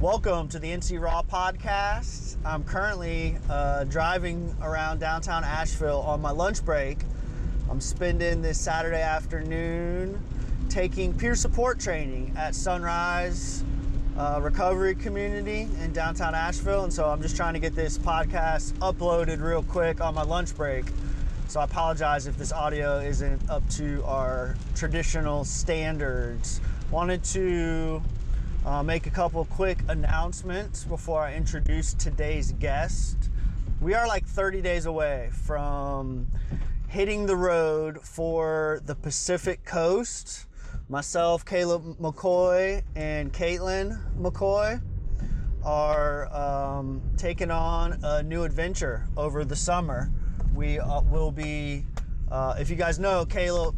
Welcome to the NC Raw podcast. I'm currently uh, driving around downtown Asheville on my lunch break. I'm spending this Saturday afternoon taking peer support training at Sunrise uh, Recovery Community in downtown Asheville. And so I'm just trying to get this podcast uploaded real quick on my lunch break. So I apologize if this audio isn't up to our traditional standards. Wanted to uh, make a couple quick announcements before I introduce today's guest. We are like 30 days away from hitting the road for the Pacific Coast. Myself, Caleb McCoy, and Caitlin McCoy are um, taking on a new adventure over the summer. We uh, will be, uh, if you guys know, Caleb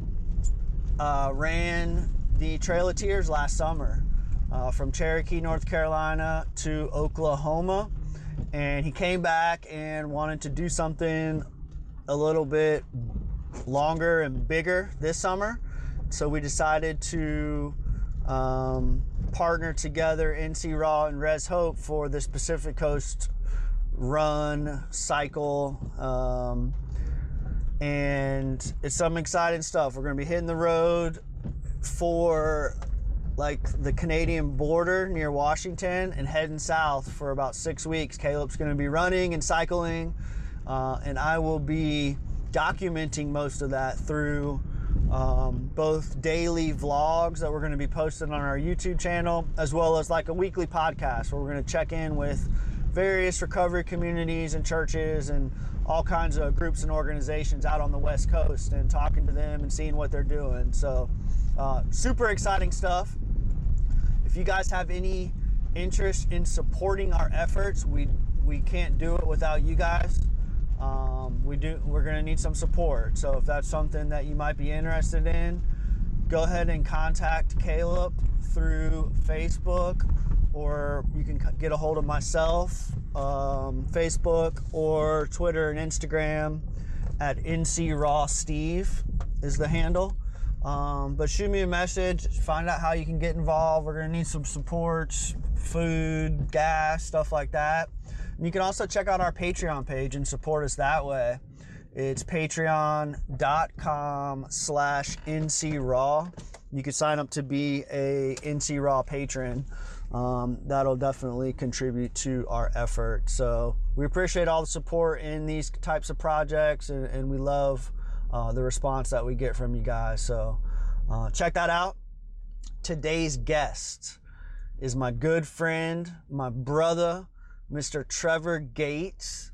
uh, ran the Trail of Tears last summer uh, from Cherokee, North Carolina to Oklahoma. And he came back and wanted to do something a little bit longer and bigger this summer. So we decided to um, partner together, NC Raw and Rez Hope, for this Pacific Coast run cycle. Um, and it's some exciting stuff. We're going to be hitting the road for like the Canadian border near Washington and heading south for about six weeks. Caleb's going to be running and cycling, uh, and I will be documenting most of that through um, both daily vlogs that we're going to be posting on our YouTube channel, as well as like a weekly podcast where we're going to check in with various recovery communities and churches and all kinds of groups and organizations out on the West Coast and talking to them and seeing what they're doing. So, uh, super exciting stuff. If you guys have any interest in supporting our efforts, we we can't do it without you guys. Um, we do. We're to need some support. So if that's something that you might be interested in, go ahead and contact Caleb through Facebook, or you can get a hold of myself, um, Facebook or Twitter and Instagram at NC Raw Steve is the handle. Um, but shoot me a message, find out how you can get involved. We're going to need some support, food, gas, stuff like that. And you can also check out our Patreon page and support us that way. It's patreon.com slash ncraw. You can sign up to be a NC Raw patron. Um, that'll definitely contribute to our effort. So we appreciate all the support in these types of projects and, and we love uh, the response that we get from you guys. So uh, check that out. Today's guest is my good friend, my brother, Mr. Trevor Gates.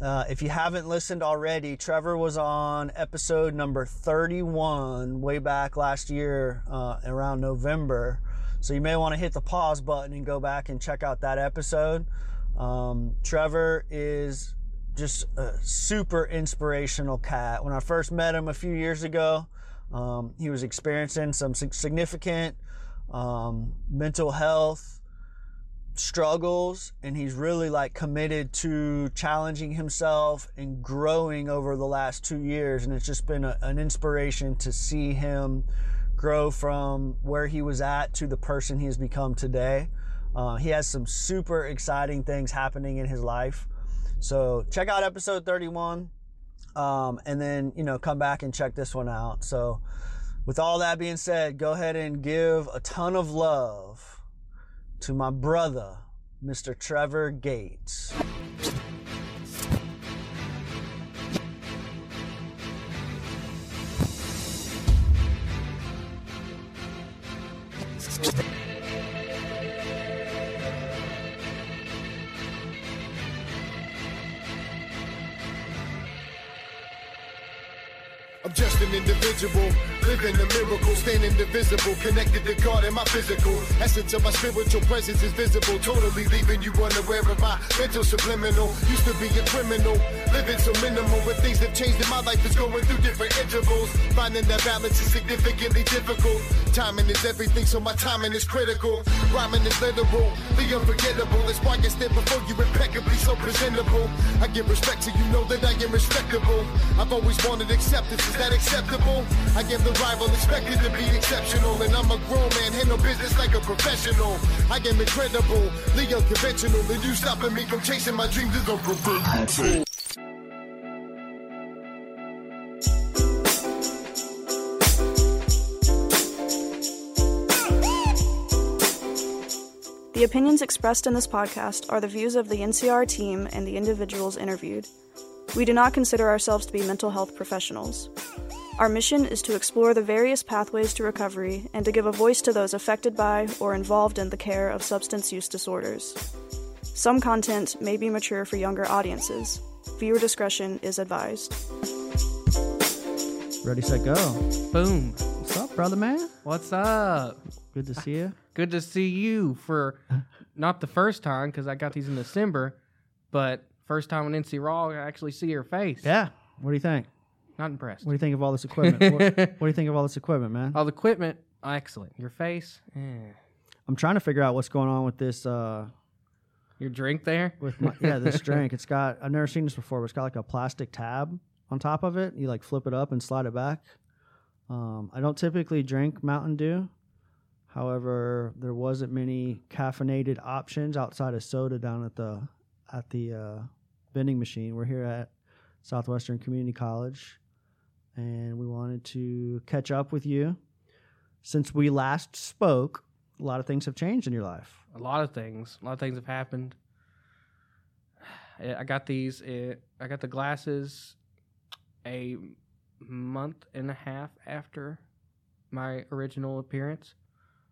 Uh, if you haven't listened already, Trevor was on episode number 31 way back last year uh, around November. So you may want to hit the pause button and go back and check out that episode. Um, Trevor is just a super inspirational cat. When I first met him a few years ago, um, he was experiencing some significant um, mental health struggles, and he's really like committed to challenging himself and growing over the last two years. And it's just been a, an inspiration to see him grow from where he was at to the person he has become today. Uh, he has some super exciting things happening in his life. So check out episode 31. Um, and then, you know, come back and check this one out. So with all that being said, go ahead and give a ton of love to my brother, Mr. Trevor Gates. Individual, living a miracle, standing indivisible, connected to God in my physical. Essence of my spiritual presence is visible, totally leaving you unaware of my mental subliminal. Used to be a criminal, living so minimal, but things have changed in my life. is going through different intervals. Finding that balance is significantly difficult. Timing is everything, so my timing is critical. Rhyming is literal, the unforgettable. That's why I stand before you impeccably, so presentable. I give respect to you, know that I am respectable. I've always wanted acceptance is that acceptable? I give the rival, expected to be exceptional. And I'm a grown man, handle business like a professional. I am incredible, the unconventional. And you stopping me from chasing my dreams is unpreventable. The opinions expressed in this podcast are the views of the NCR team and the individuals interviewed. We do not consider ourselves to be mental health professionals. Our mission is to explore the various pathways to recovery and to give a voice to those affected by or involved in the care of substance use disorders. Some content may be mature for younger audiences. Viewer discretion is advised. Ready, set, go. Boom. What's up, brother man? What's up? Good to see you. Good to see you for not the first time because I got these in December, but first time on NC Raw, I actually see your face. Yeah. What do you think? Not impressed. What do you think of all this equipment? what, what do you think of all this equipment, man? All the equipment, excellent. Your face, eh. I'm trying to figure out what's going on with this. uh your drink there. With my, yeah, this drink. It's got. I've never seen this before. But it's got like a plastic tab on top of it. You like flip it up and slide it back. Um, I don't typically drink Mountain Dew. However, there wasn't many caffeinated options outside of soda down at the at the uh, vending machine. We're here at Southwestern Community College, and we wanted to catch up with you. Since we last spoke, a lot of things have changed in your life. A lot of things. A lot of things have happened. I got these. eh, I got the glasses a month and a half after my original appearance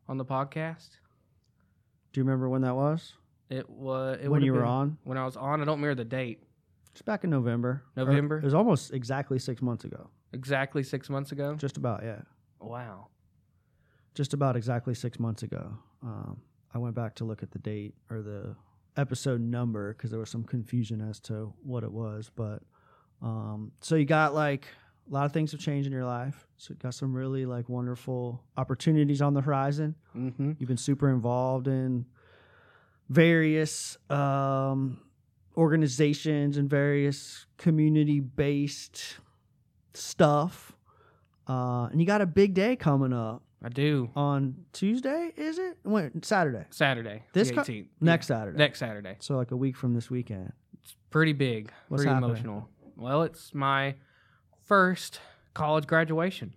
on the podcast. Do you remember when that was? It was it when you were on? When I was on, I don't remember the date. It's back in November. Or- November? It was almost exactly six months ago. Exactly six months ago. Just about, yeah. Wow. Just about exactly six months ago. Um, I went back to look at the date or the episode number because there was some confusion as to what it was. But um, so you got like a lot of things have changed in your life. So you got some really like wonderful opportunities on the horizon. Mm-hmm. You've been super involved in various um, organizations and various community based stuff. Uh, and you got a big day coming up I do. on Tuesday, is it? When, Saturday. Saturday. This the co- 18th. Next. Saturday. Next Saturday. So, like a week from this weekend. It's pretty big. What's pretty happening? emotional. Well, it's my first college graduation.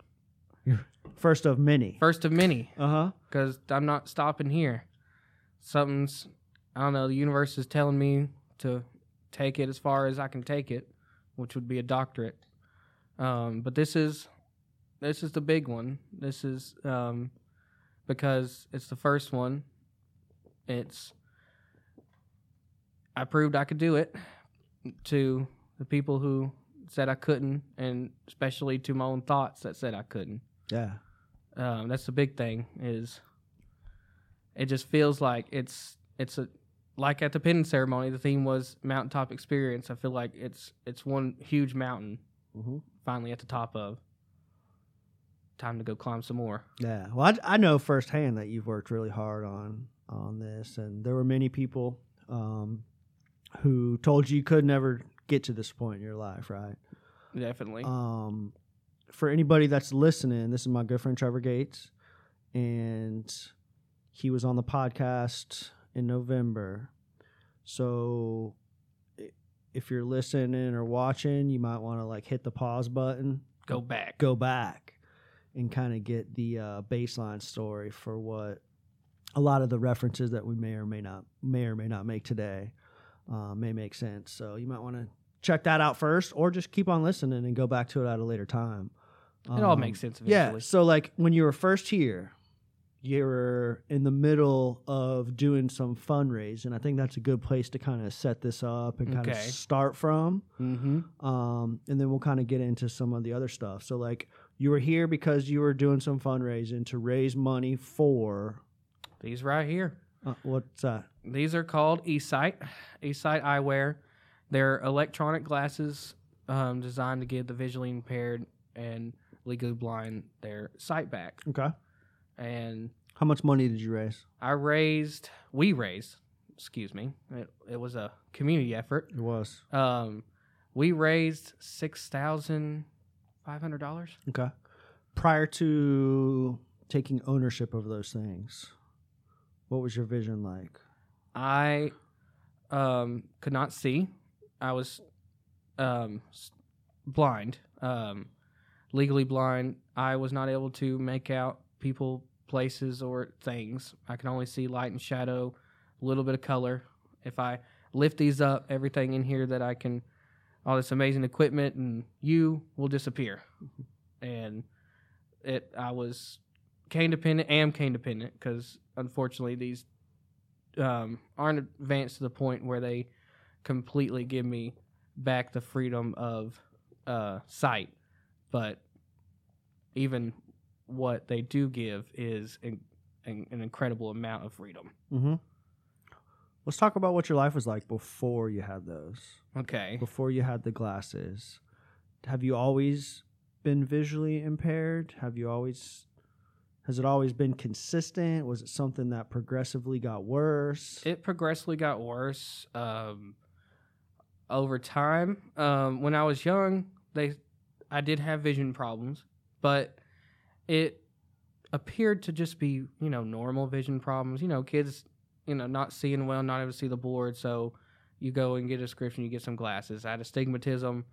First of many. First of many. Uh huh. because I'm not stopping here. Something's, I don't know, the universe is telling me to take it as far as I can take it, which would be a doctorate. Um, but this is, this is the big one. This is um, because it's the first one. It's, I proved I could do it to the people who said I couldn't, and especially to my own thoughts that said I couldn't Yeah. um, that's the big thing is it just feels like it's it's a like at the pinning ceremony the theme was mountaintop experience i feel like it's it's one huge mountain Mm-hmm. finally at the top of time to go climb some more Yeah. Well, I, I know firsthand that you've worked really hard on on this, and there were many people um, who told you you could never get to this point in your life, right? definitely Um, for anybody that's listening, this is my good friend Trevor Gates, and he was on the podcast in November. So if you're listening or watching, you might want to like hit the pause button, go back go back, and kind of get the uh, baseline story for what a lot of the references that we may or may not may or may not make today uh, may make sense. So you might want to check that out first, or just keep on listening and go back to it at a later time. it all Um, makes sense Yeah. So like when you were first here, you were in the middle of doing some fundraising. I think that's a good place to kind of set this up and kind of Okay. start from. mm-hmm Um, and then we'll kind of get into some of the other stuff. So like you were here because you were doing some fundraising to raise money for these right here uh, what's that? These are called eSight, eSight eyewear. They're electronic glasses um, designed to give the visually impaired and legally blind their sight back. Okay. And How much money did you raise? I raised, we raised, excuse me, it, it was a community effort. It was Um, we raised six thousand five hundred dollars. okay. prior to taking ownership of those things, what was your vision like? I um, could not see. I was um, blind, um, legally blind. I was not able to make out people, places, or things. I can only see light and shadow, a little bit of color. If I lift these up, everything in here that I can, all this amazing equipment, and you will disappear. And it, I was cane dependent, am cane dependent, because unfortunately these um, aren't advanced to the point where they completely give me back the freedom of uh, sight. But even what they do give is in, an incredible amount of freedom. Mm-hmm. Let's talk about what your life was like before you had those. Okay. Before you had the glasses, have you always been visually impaired? Have you always has it always been consistent? Was it something that progressively got worse? It progressively got worse um, over time. Um, when I was young, they I did have vision problems, but it appeared to just be you know normal vision problems. You know, kids you know not seeing well, not able to see the board, so you go and get a prescription, you get some glasses. I had astigmatism.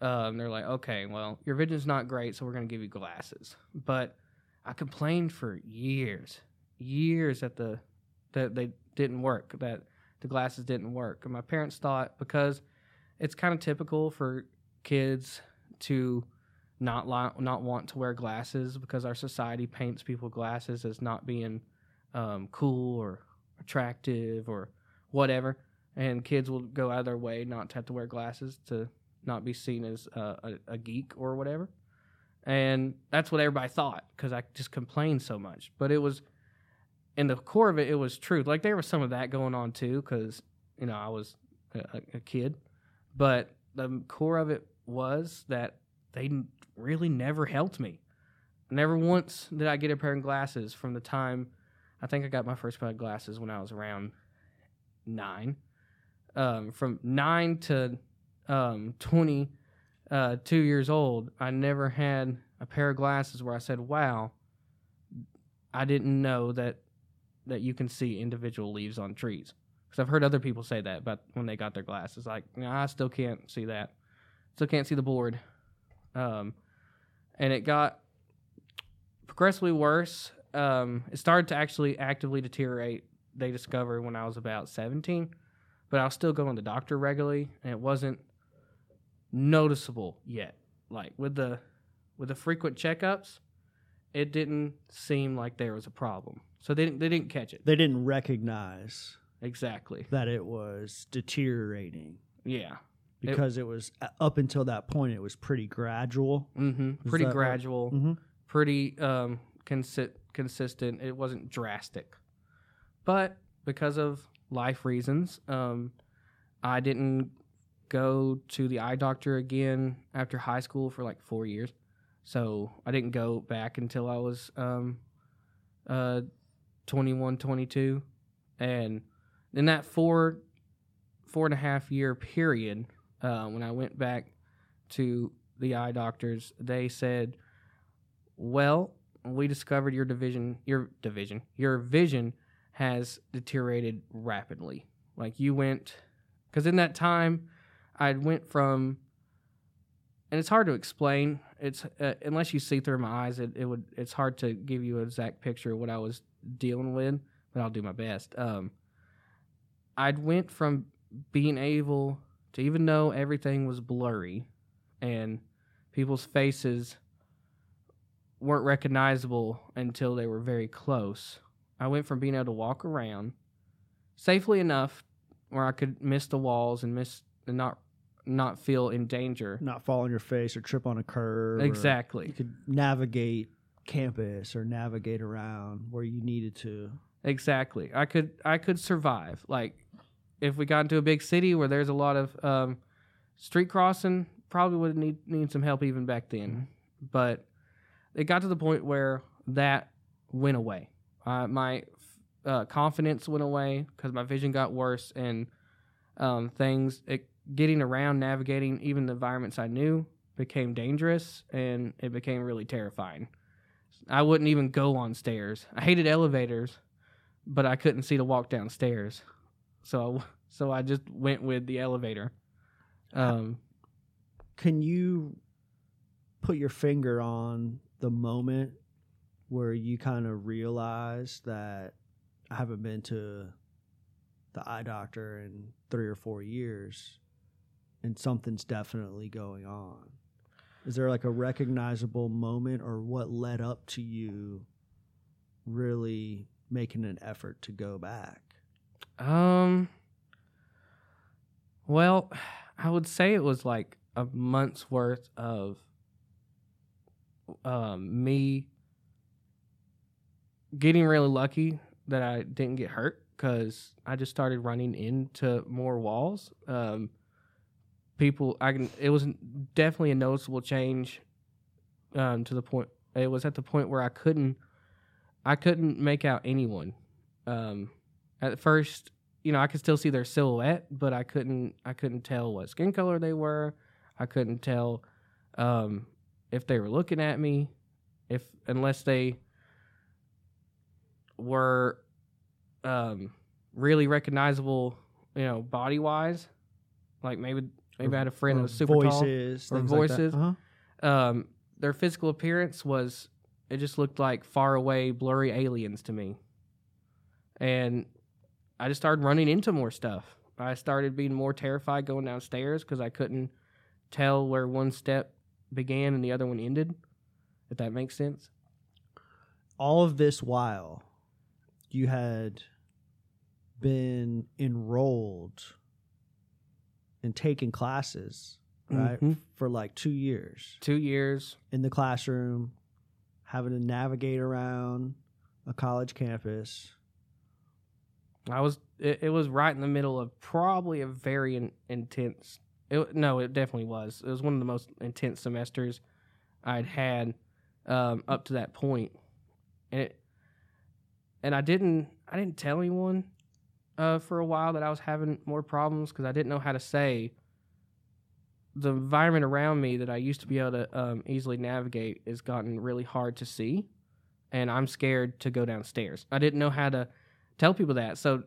Um, they're like, okay, well, your vision's not great, so we're gonna give you glasses. But I complained for years, years that the that they didn't work, that the glasses didn't work. And my parents thought because it's kind of typical for kids to not li- not want to wear glasses because our society paints people glasses as not being um, cool or attractive or whatever, and kids will go out of their way not to have to wear glasses to not be seen as uh, a, a geek or whatever. And that's what everybody thought because I just complained so much. But it was, in the core of it, it was truth. Like there was some of that going on too because, you know, I was a, a kid. But the core of it was that they really never helped me. Never once did I get a pair of glasses from the time I think I got my first pair of glasses when I was around nine. Um, from nine to um, 22 uh, years old, I never had a pair of glasses where I said, wow, I didn't know that, that you can see individual leaves on trees. Because I've heard other people say that about when they got their glasses. Like, "No, I still can't see that. Still can't see the board. Um, and it got progressively worse. Um, it started to actually actively deteriorate. They discovered when I was about 17, but I was still going to the doctor regularly, and it wasn't noticeable yet. Like with the with the frequent checkups, it didn't seem like there was a problem. So they didn't, they didn't catch it They didn't recognize exactly. that it was deteriorating Yeah. It- because it, was up until that point it was pretty gradual. Mm-hmm. Pretty gradual. Mhm. Pretty um, consi- consistent. It wasn't drastic, but because of life reasons, um, I didn't go to the eye doctor again after high school for like four years. So I didn't go back until I was um, uh, 21, 22. And in that four, four and a half year period, uh, when I went back to the eye doctors, they said, "Well, we discovered your division, your division, your vision has deteriorated rapidly. Like you went, because in that time, I went from, and it's hard to explain. It's uh, unless you see through my eyes, it, it would. It's hard to give you an exact picture of what I was dealing with, but I'll do my best. Um, I'd went from being able to even though everything was blurry and people's faces weren't recognizable until they were very close. I went from being able to walk around safely enough where I could miss the walls and miss and not not feel in danger. Not fall on your face or trip on a curb. Exactly. You could navigate campus or navigate around where you needed to. Exactly. I could I could survive. Like if we got into a big city where there's a lot of um, street crossing, probably would need need some help even back then. But it got to the point where that went away. Uh, my uh, confidence went away because my vision got worse and um, things it, getting around, navigating even the environments I knew became dangerous and it became really terrifying. I wouldn't even go on stairs. I hated elevators, but I couldn't see to walk downstairs. So so I just went with the elevator. Um Can you put your finger on the moment where you kind of realize that I haven't been to the eye doctor in three or four years and something's definitely going on? Is there like a recognizable moment or what led up to you really making an effort to go back? Um. Well, I would say it was like a month's worth of um, me getting really lucky that I didn't get hurt because I just started running into more walls. Um, people, I can. It was definitely a noticeable change um, to the point. It was at the point where I couldn't, I couldn't make out anyone. Um, at first, you know, I could still see their silhouette, but I couldn't I couldn't tell what skin color they were. I couldn't tell um, if they were looking at me, if unless they were um, really recognizable, you know, body wise. Like maybe maybe I had a friend that was super tall. voices, or things like voices. Uh-huh. Um, their physical appearance was it just looked like far away, blurry aliens to me. And I just started running into more stuff. I started being more terrified going downstairs because I couldn't tell where one step began and the other one ended. If that makes sense. all of this while you had been enrolled and taking classes right Mhm. for like two years Two years. in the classroom having to navigate around a college campus I was. It, it was right in the middle of probably a very in, intense. It, no, it definitely was. It was one of the most intense semesters I'd had um, up to that point, and it. And I didn't. I didn't tell anyone uh, for a while that I was having more problems because I didn't know how to say. The environment around me that I used to be able to um, easily navigate has gotten really hard to see, and I'm scared to go downstairs. I didn't know how to tell people that. So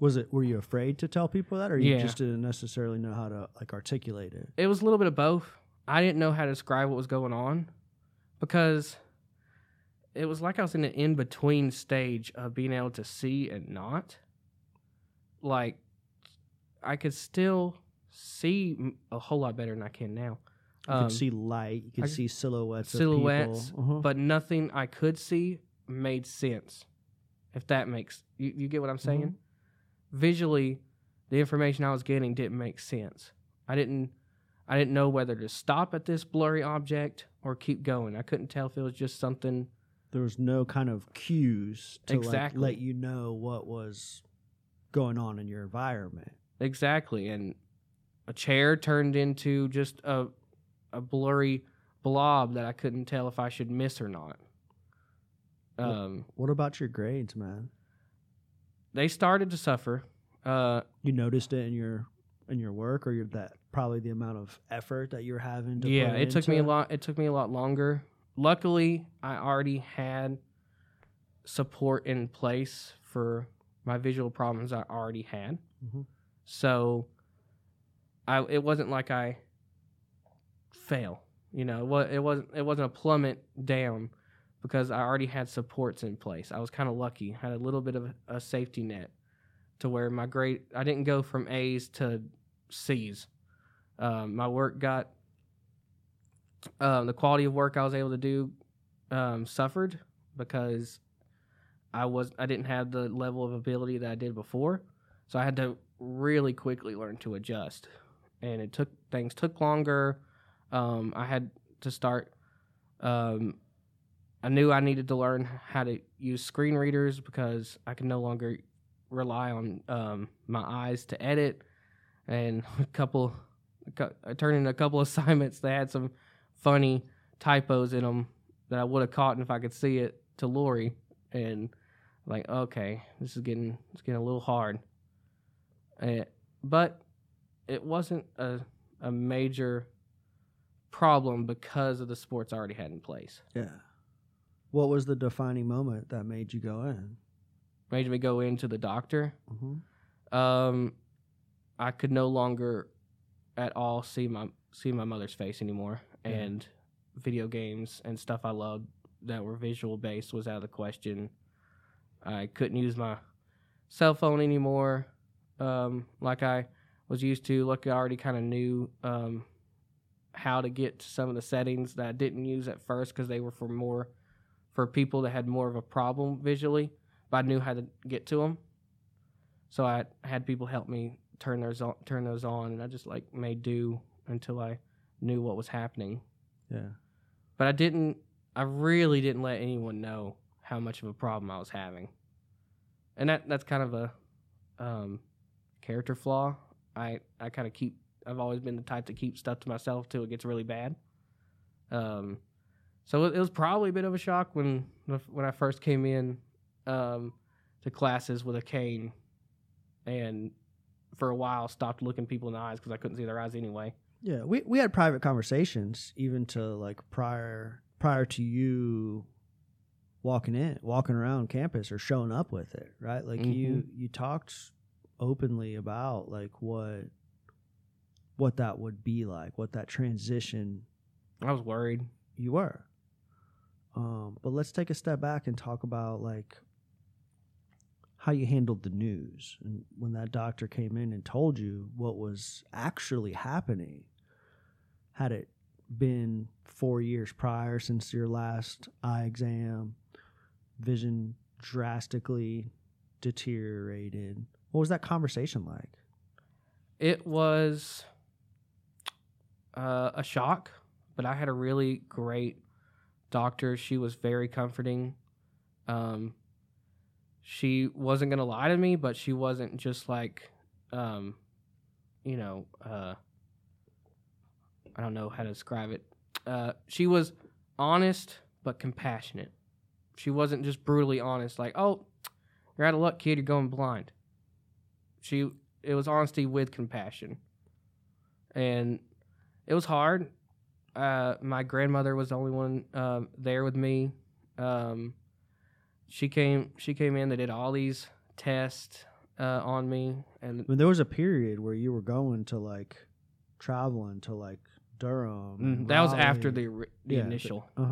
was it were you afraid to tell people that or you Yeah. just didn't necessarily know how to like articulate it it was a little bit of both. I didn't know how to describe what was going on because it was like I was in an in between stage of being able to see and not. Like, I could still see a whole lot better than I can now. you Um, could see light you could see silhouettes silhouettes, of people. Uh-huh. but nothing I could see made sense. If that makes you, you get what I'm mm-hmm. saying? Visually, the information I was getting didn't make sense. I didn't I didn't know whether to stop at this blurry object or keep going. I couldn't tell if it was just something there was no kind of cues to Exactly. like let you know what was going on in your environment exactly and a chair turned into just a a blurry blob that I couldn't tell if I should miss or not. Um, what about your grades man they started to suffer. Uh, you noticed it in your in your work or your that probably the amount of effort that you're having to yeah it took me a lot it took me a lot longer luckily i already had support in place for my visual problems i already had Mhm. so i it wasn't like i fail you know it, it wasn't it wasn't a plummet down because i already had supports in place i was kind of lucky had a little bit of a safety net to where my grade i didn't go from a's to c's um, my work got um, the quality of work I was able to do um, suffered because I was I didn't have the level of ability that I did before, so I had to really quickly learn to adjust, and it took things took longer. Um, I had to start. Um, I knew I needed to learn how to use screen readers because I can no longer rely on um, my eyes to edit, and a couple. I turned in a couple assignments that had some funny typos in them that I would have caught if I could see it to Lori, and like, okay, this is getting it's getting a little hard. Uh, but it wasn't a a major problem because of the sports I already had in place. Yeah. What was the defining moment that made you go in? Made me go into the doctor. Mm-hmm. Um, I could no longer at all see my see my mother's face anymore, Yeah. and video games and stuff I loved that were visual based was out of the question. I couldn't use my cell phone anymore, um, like I was used to. Like I already kind of knew um, how to get to some of the settings that I didn't use at first because they were for more for people that had more of a problem visually, but I knew how to get to them. So I had people help me turn those on, turn those on, and I just like made do until I knew what was happening. Yeah. But I didn't. I really didn't let anyone know how much of a problem I was having, and that that's kind of a um, character flaw. I I kind of keep. I've always been the type to keep stuff to myself till it gets really bad. Um, so it, it was probably a bit of a shock when when I first came in um, to classes with a cane, and for a while stopped looking people in the eyes because I couldn't see their eyes anyway. Yeah, we we had private conversations even to like prior prior to you walking in, walking around campus or showing up with it, right? Like you you talked openly about like what what that would be like, what that transition I was worried. you were. Um, but let's take a step back and talk about like how you handled the news and when that doctor came in and told you what was actually happening. Had it been four years prior since your last eye exam, vision drastically deteriorated. What was that conversation like? It was uh, a shock, but I had a really great doctor. She was very comforting. Um, she wasn't gonna lie to me, but she wasn't just like, um, you know, uh, I don't know how to describe it. Uh, she was honest but compassionate. She wasn't just brutally honest, like, "Oh, you're out of luck, kid. You're going blind." She it was honesty with compassion, and it was hard. Uh, my grandmother was the only one um, there with me. Um, she came. She came in. They did all these tests uh, on me, and mean, there was a period where you were going to like traveling to like Durham. Mm, that was after the the Yeah, initial. Uh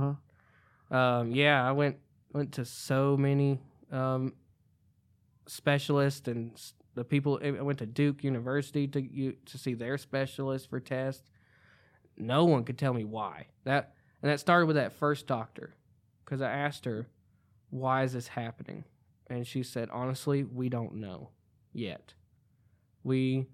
huh. Um, yeah, I went went to so many um, specialists and the people. I went to Duke University to you to see their specialist for tests. No one could tell me why that, and that started with that first doctor, because I asked her, "Why is this happening?" And she said, "Honestly, we don't know yet. We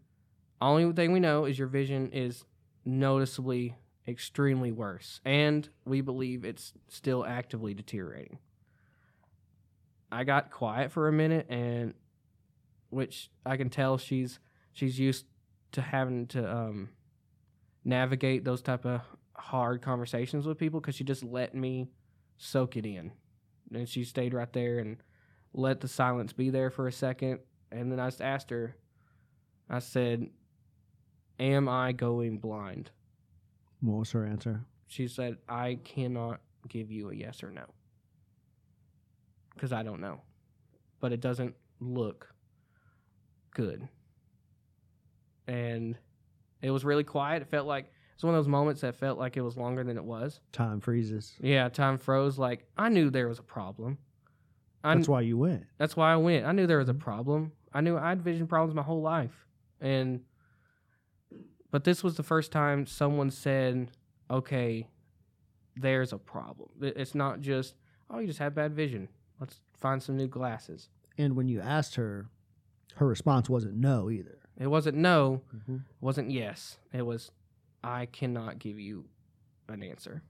only thing we know is your vision is noticeably extremely worse, and we believe it's still actively deteriorating. I got quiet for a minute, and which I can tell she's she's used to having to um, navigate those type of hard conversations with people because she just let me soak it in, and she stayed right there and let the silence be there for a second, and then I just asked her, I said, "Am I going blind?" What was her answer? She said, I cannot give you a yes or no. Because I don't know. But it doesn't look good. And it was really quiet. It felt like it's one of those moments that felt like it was longer than it was. Time freezes. Yeah, time froze. Like I knew there was a problem. I That's why you went. that's why I went. I knew there was a mm-hmm. problem. I knew I had vision problems my whole life. And but this was the first time someone said, "Okay, there's a problem. It's not just, oh, you just have bad vision. Let's find some new glasses." And when you asked her, her response wasn't no either. It wasn't no, Mhm. it wasn't yes. It was I cannot give you an answer.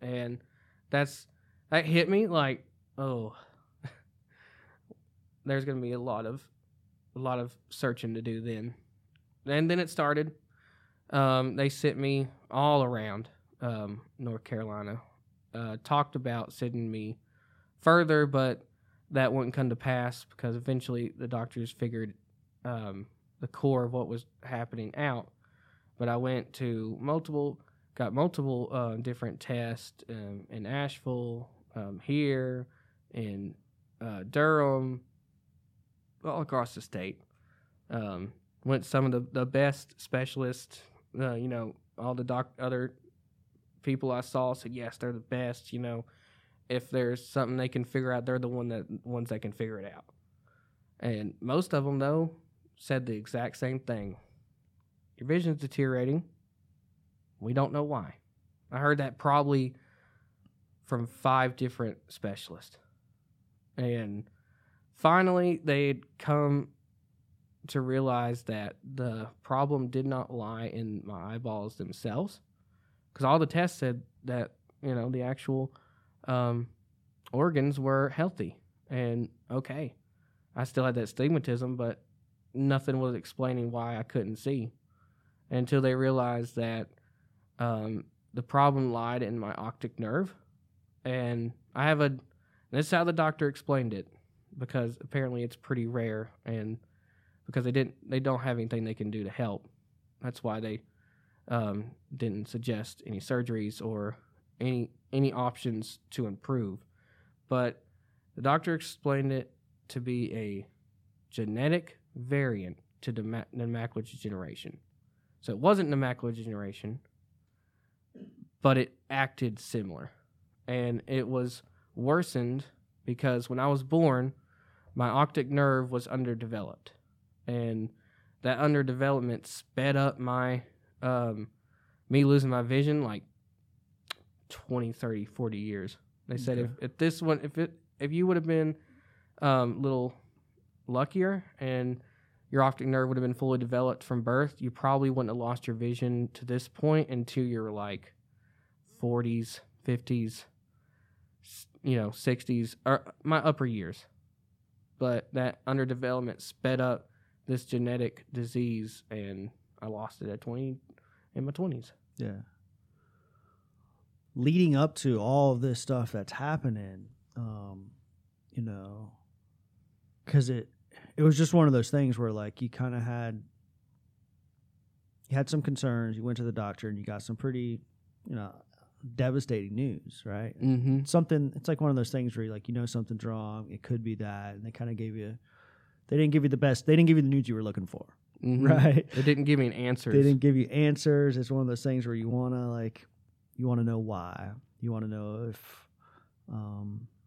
And that's that hit me like, oh, there's going to be a lot of a lot of searching to do then. And then it started. Um, they sent me all around um, North Carolina. Uh, talked about sending me further, but that wouldn't come to pass because eventually the doctors figured um, the core of what was happening out. But I went to multiple got multiple uh, different tests um, in Asheville, um, here, in uh, Durham, all across the state. Um, went some of the, the best specialists. Uh, you know, all the doc other people I saw said yes, they're the best. You know, if there's something they can figure out, they're the one that ones that can figure it out. And most of them though said the exact same thing. Your vision's deteriorating. We don't know why. I heard that probably from five different specialists. And finally, they'd come to realize that the problem did not lie in my eyeballs themselves. Because all the tests said that, you know, the actual um, organs were healthy and okay. I still had that stigmatism, but nothing was explaining why I couldn't see until they realized that um, the problem lied in my optic nerve. And I have a, this is how the doctor explained it because apparently it's pretty rare and because they didn't, they don't have anything they can do to help. That's why they um, didn't suggest any surgeries or any any options to improve. But the doctor explained it to be a genetic variant to the macular generation. So it wasn't the macular degeneration, but it acted similar. And it was worsened because when I was born, my optic nerve was underdeveloped. And that underdevelopment sped up my um, me losing my vision like 20, 30, 40 years. They said if, if this one if it if you would have been um, a little luckier and your optic nerve would have been fully developed from birth, you probably wouldn't have lost your vision to this point until you're like 40s, 50s, you know, 60s, or my upper years. But that underdevelopment sped up this genetic disease, and I lost it at 20 in my 20s. Yeah. Leading up to all of this stuff that's happening, um, you know, because it it was just one of those things where like you kind of had you had some concerns. You went to the doctor and you got some pretty, you know, devastating news, right? Mm-hmm. Something. It's like one of those things where you like you know something's wrong. It could be that, and they kind of gave you. They didn't give you the best. They didn't give you the news you were looking for, mm-hmm. right? They didn't give me an answer. They didn't give you answers. It's one of those things where you want to like, you want to know why. You want to know if, um, if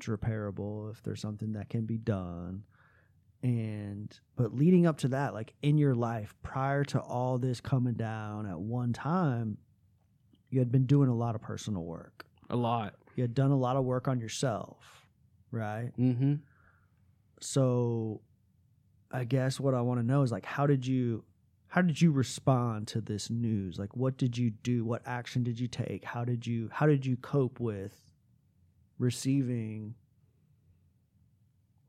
it's repairable, if there's something that can be done. And but leading up to that like in your life prior to all this coming down at one time you had been doing a lot of personal work. A lot. You had done a lot of work on yourself right? Mm-hmm. So i guess what i want to know is like how did you how did you respond to this news? Like what did you do? What action did you take? How did you how did you cope with receiving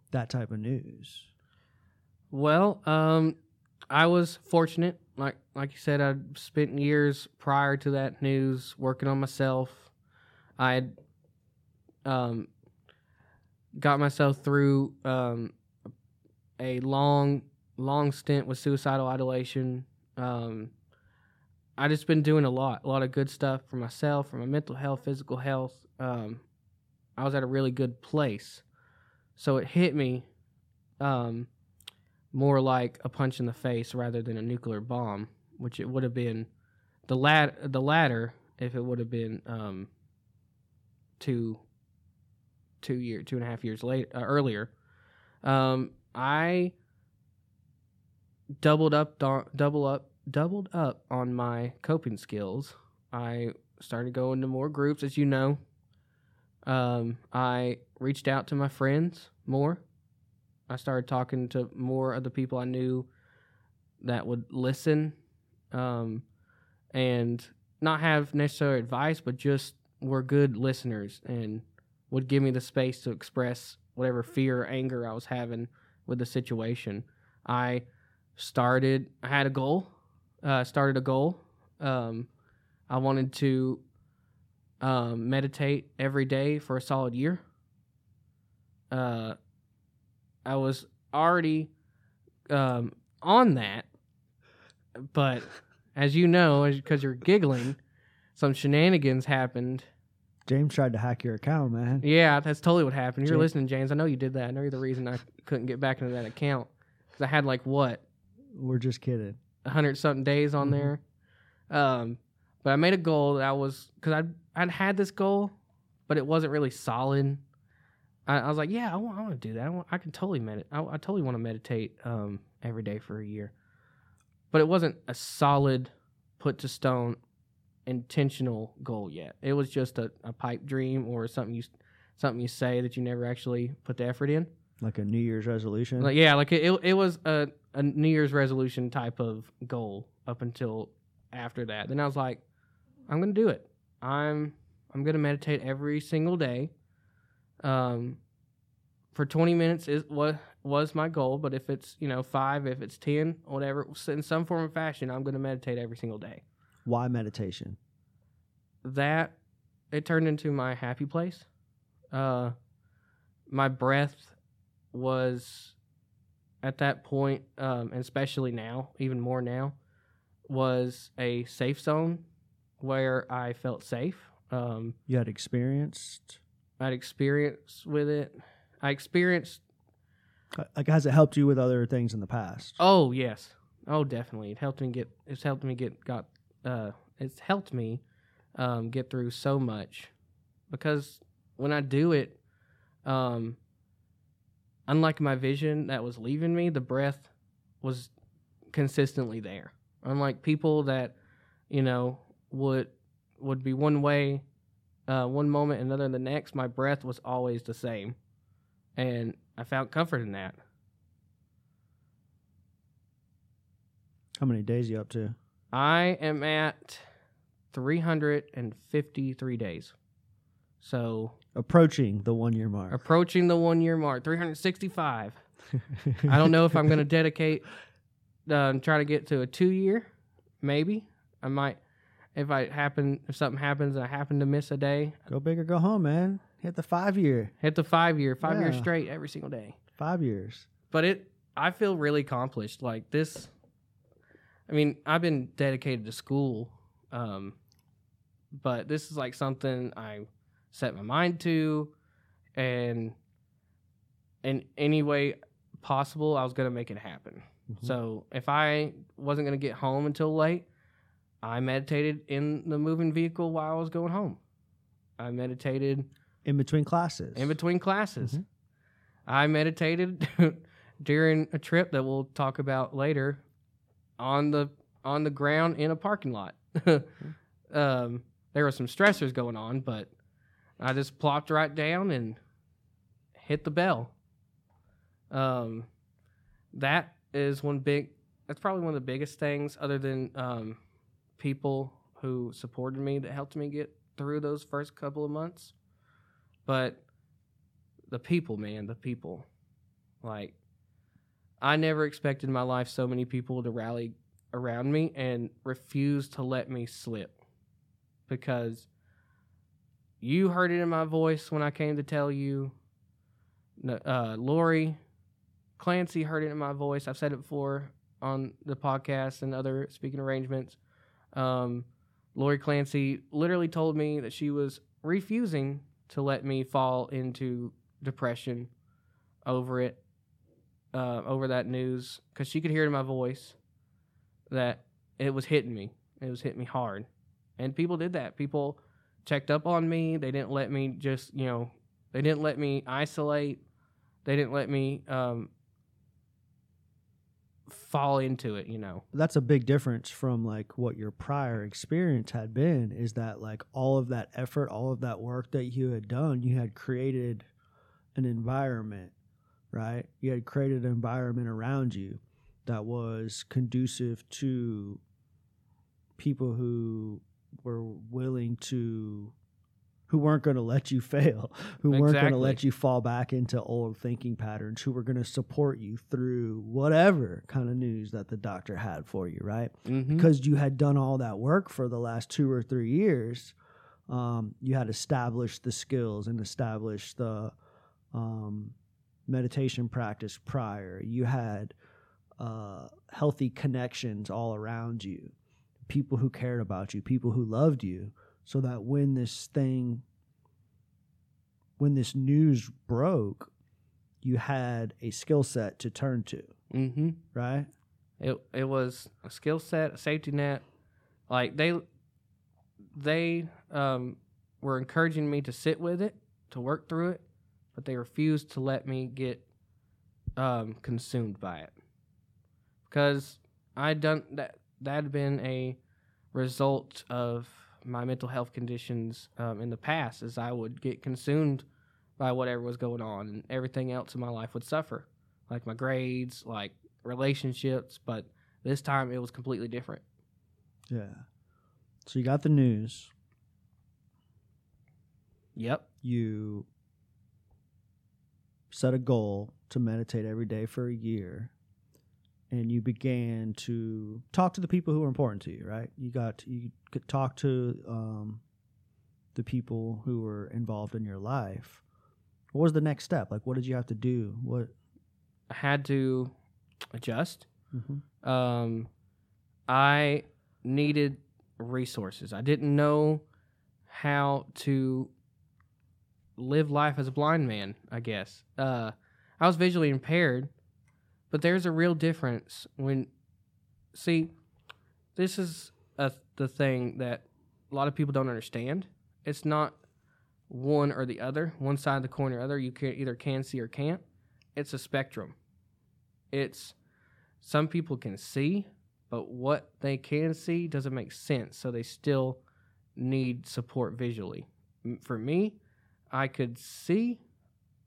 that type of news well, um, I was fortunate. Like like you said, I spent years prior to that news working on myself. I had um, got myself through um, a long long stint with suicidal ideation. Um, I just been doing a lot, a lot of good stuff for myself, for my mental health, physical health. Um, I was at a really good place, so it hit me. Um, more like a punch in the face rather than a nuclear bomb, which it would have been the lat the latter if it would have been um, two two year two and a half years late uh, earlier. Um, I doubled up double up doubled up on my coping skills. I started going to more groups, as you know. Um, I reached out to my friends more. I started talking to more of the people I knew that would listen um, and not have necessary advice, but just were good listeners and would give me the space to express whatever fear or anger I was having with the situation. I started, I had a goal, uh, started a goal. Um, I wanted to um, meditate every day for a solid year. Uh, I was already um, on that, but as you know, because you're giggling, some shenanigans happened. James tried to hack your account, man. Yeah, that's totally what happened. You're James- listening, James. I know you did that. I know you're the reason I couldn't get back into that account because I had like what We're just kidding. a hundred something days on Mhm. there. Um, but I made a goal that I was because I'd I'd had this goal, but it wasn't really solid. I, I was like, yeah, I want, I want to do that. I, want, I can totally medit. I, I totally want to meditate um, every day for a year, but it wasn't a solid, put to stone, intentional goal yet. It was just a, a pipe dream or something you something you say that you never actually put the effort in. Like a New Year's resolution. Like yeah, like it, it, it was a, a New Year's resolution type of goal up until after that. Then I was like, I'm gonna do it. I'm I'm gonna meditate every single day. Um, for 20 minutes is what was my goal. But if it's you know five, if it's ten, whatever, in some form or fashion, I'm gonna meditate every single day. Why meditation? That it turned into my happy place. Uh, my breath was at that point, um, and especially now, even more now, was a safe zone where I felt safe. Um, You had experienced. I'd experience with it. I experienced. Like, has it helped you with other things in the past? Oh yes. Oh, definitely. It helped me get. It's helped me get got. Uh, it's helped me um, get through so much because when I do it, um, unlike my vision that was leaving me, the breath was consistently there. Unlike people that, you know, would would be one way, uh, one moment, another the next. My breath was always the same, and I found comfort in that. How many days you up to? I am at 353 days. So Approaching the one year mark. approaching the one year mark, 365. I don't know if I'm going to dedicate, uh, try to get to a two year. Maybe I might, if I happen, if something happens and I happen to miss a day, Go big or go home, man. Hit the five year. hit the five year, five years straight every single day. Five years. But it, I feel really accomplished. Like this, I mean, I've been dedicated to school, um, but this is like something I set my mind to, and in any way possible, I was gonna make it happen. Mhm. So if I wasn't gonna get home until late, I meditated in the moving vehicle while I was going home. I meditated In between classes. in between classes. Mhm. I meditated during a trip that we'll talk about later on the on the ground in a parking lot. um, there were some stressors going on, but I just plopped right down and hit the bell. Um, that is one big. That's probably one of the biggest things, other than um, people who supported me that helped me get through those first couple of months. But the people, man, the people. Like, I never expected in my life so many people to rally around me and refuse to let me slip because you heard it in my voice when I came to tell you. Uh, Lori Clancy heard it in my voice. I've said it before on the podcast and other speaking arrangements. Um, Lori Clancy literally told me that she was refusing to let me fall into depression over it, uh, over that news, because she could hear in my voice that it was hitting me. It was hitting me hard. And people did that. People checked up on me. They didn't let me just, you know, they didn't let me isolate. They didn't let me um, fall into it, you know. that's a big difference from like what your prior experience had been is that like all of that effort all of that work that you had done you had created an environment right you had created an environment around you that was conducive to people who were willing to who weren't going to let you fail who weren't going to let you fall back into old thinking patterns who were going to support you through whatever kind of news that the doctor had for you right? Mm-hmm. because you had done all that work for the last two or three years um, you had established the skills and established the um, meditation practice prior. You had uh, healthy connections all around you. People who cared about you, people who loved you, so that when this thing, when this news broke, you had a skill set to turn to, Mm-hmm. right? It it was a skill set, a safety net. Like they they um, were encouraging me to sit with it, to work through it, but they refused to let me get um, consumed by it because I'd done that. That had been a result of my mental health conditions um, in the past, as I would get consumed by whatever was going on, and everything else in my life would suffer, like my grades, like relationships. But this time, it was completely different. Yeah. So you got the news. Yep. You set a goal to meditate every day for a year. And you began to talk to the people who were important to you, right? You got you could talk to um, the people who were involved in your life. What was the next step? Like, what did you have to do? What? I had to adjust. Mhm. Um, I needed resources. I didn't know how to live life as a blind man, I guess. Uh, I was visually impaired, but there's a real difference when, see, this is a, the thing that a lot of people don't understand. It's not one or the other, one side of the coin or other. You can either can see or can't. It's a spectrum. It's some people can see, but what they can see doesn't make sense, so they still need support visually. For me, I could see,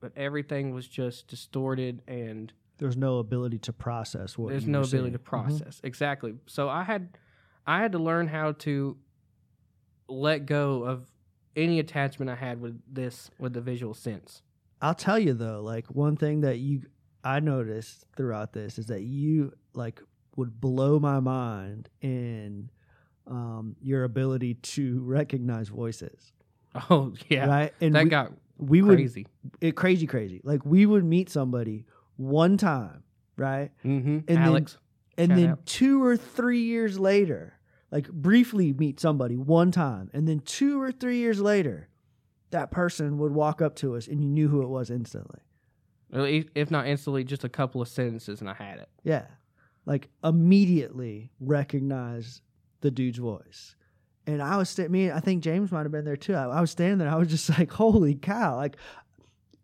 but everything was just distorted and There's no ability to process what. there's no ability seeing. to Mhm. process. Exactly. So I had I had to learn how to let go of any attachment I had with this with the visual sense. I'll tell you though, like one thing that you I noticed throughout this is that you like would blow my mind in um, your ability to recognize voices. Oh yeah. Right. And that we, got we would crazy. it crazy, crazy. Like we would meet somebody one time, right? mm-hmm. then- Alex. And then out. two or three years later, like briefly meet somebody one time, and then two or three years later, that person would walk up to us and you knew who it was instantly. If if not instantly, just a couple of sentences and I had it. Yeah. Like immediately recognize the dude's voice. And I was sta- me, I think James might have been there too. I, I was standing there. I was just like, holy cow. Like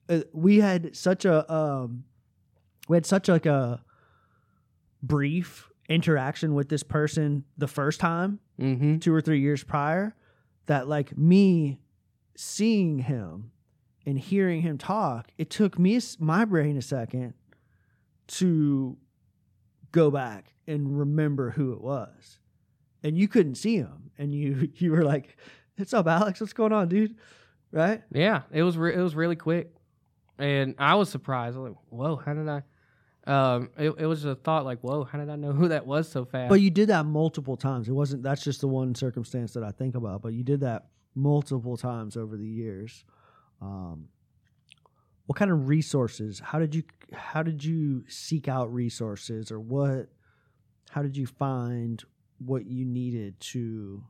uh, we had such a, um, we had such like a brief interaction with this person the first time, Mm-hmm. two or three years prior, that like me seeing him and hearing him talk, it took me, my brain a second to go back and remember who it was. And you couldn't see him. And you you were like, What's up, Alex? What's going on, dude? Right? Yeah, it was re- it was really quick, and I was surprised. I was like, "Whoa, how did I?" Um, it, it was a thought like, "Whoa, how did I know who that was so fast?" But you did that multiple times. It wasn't that's just the one circumstance that I think about, but you did that multiple times over the years. Um, what kind of resources? How did you how did you seek out resources or what how did you find what you needed to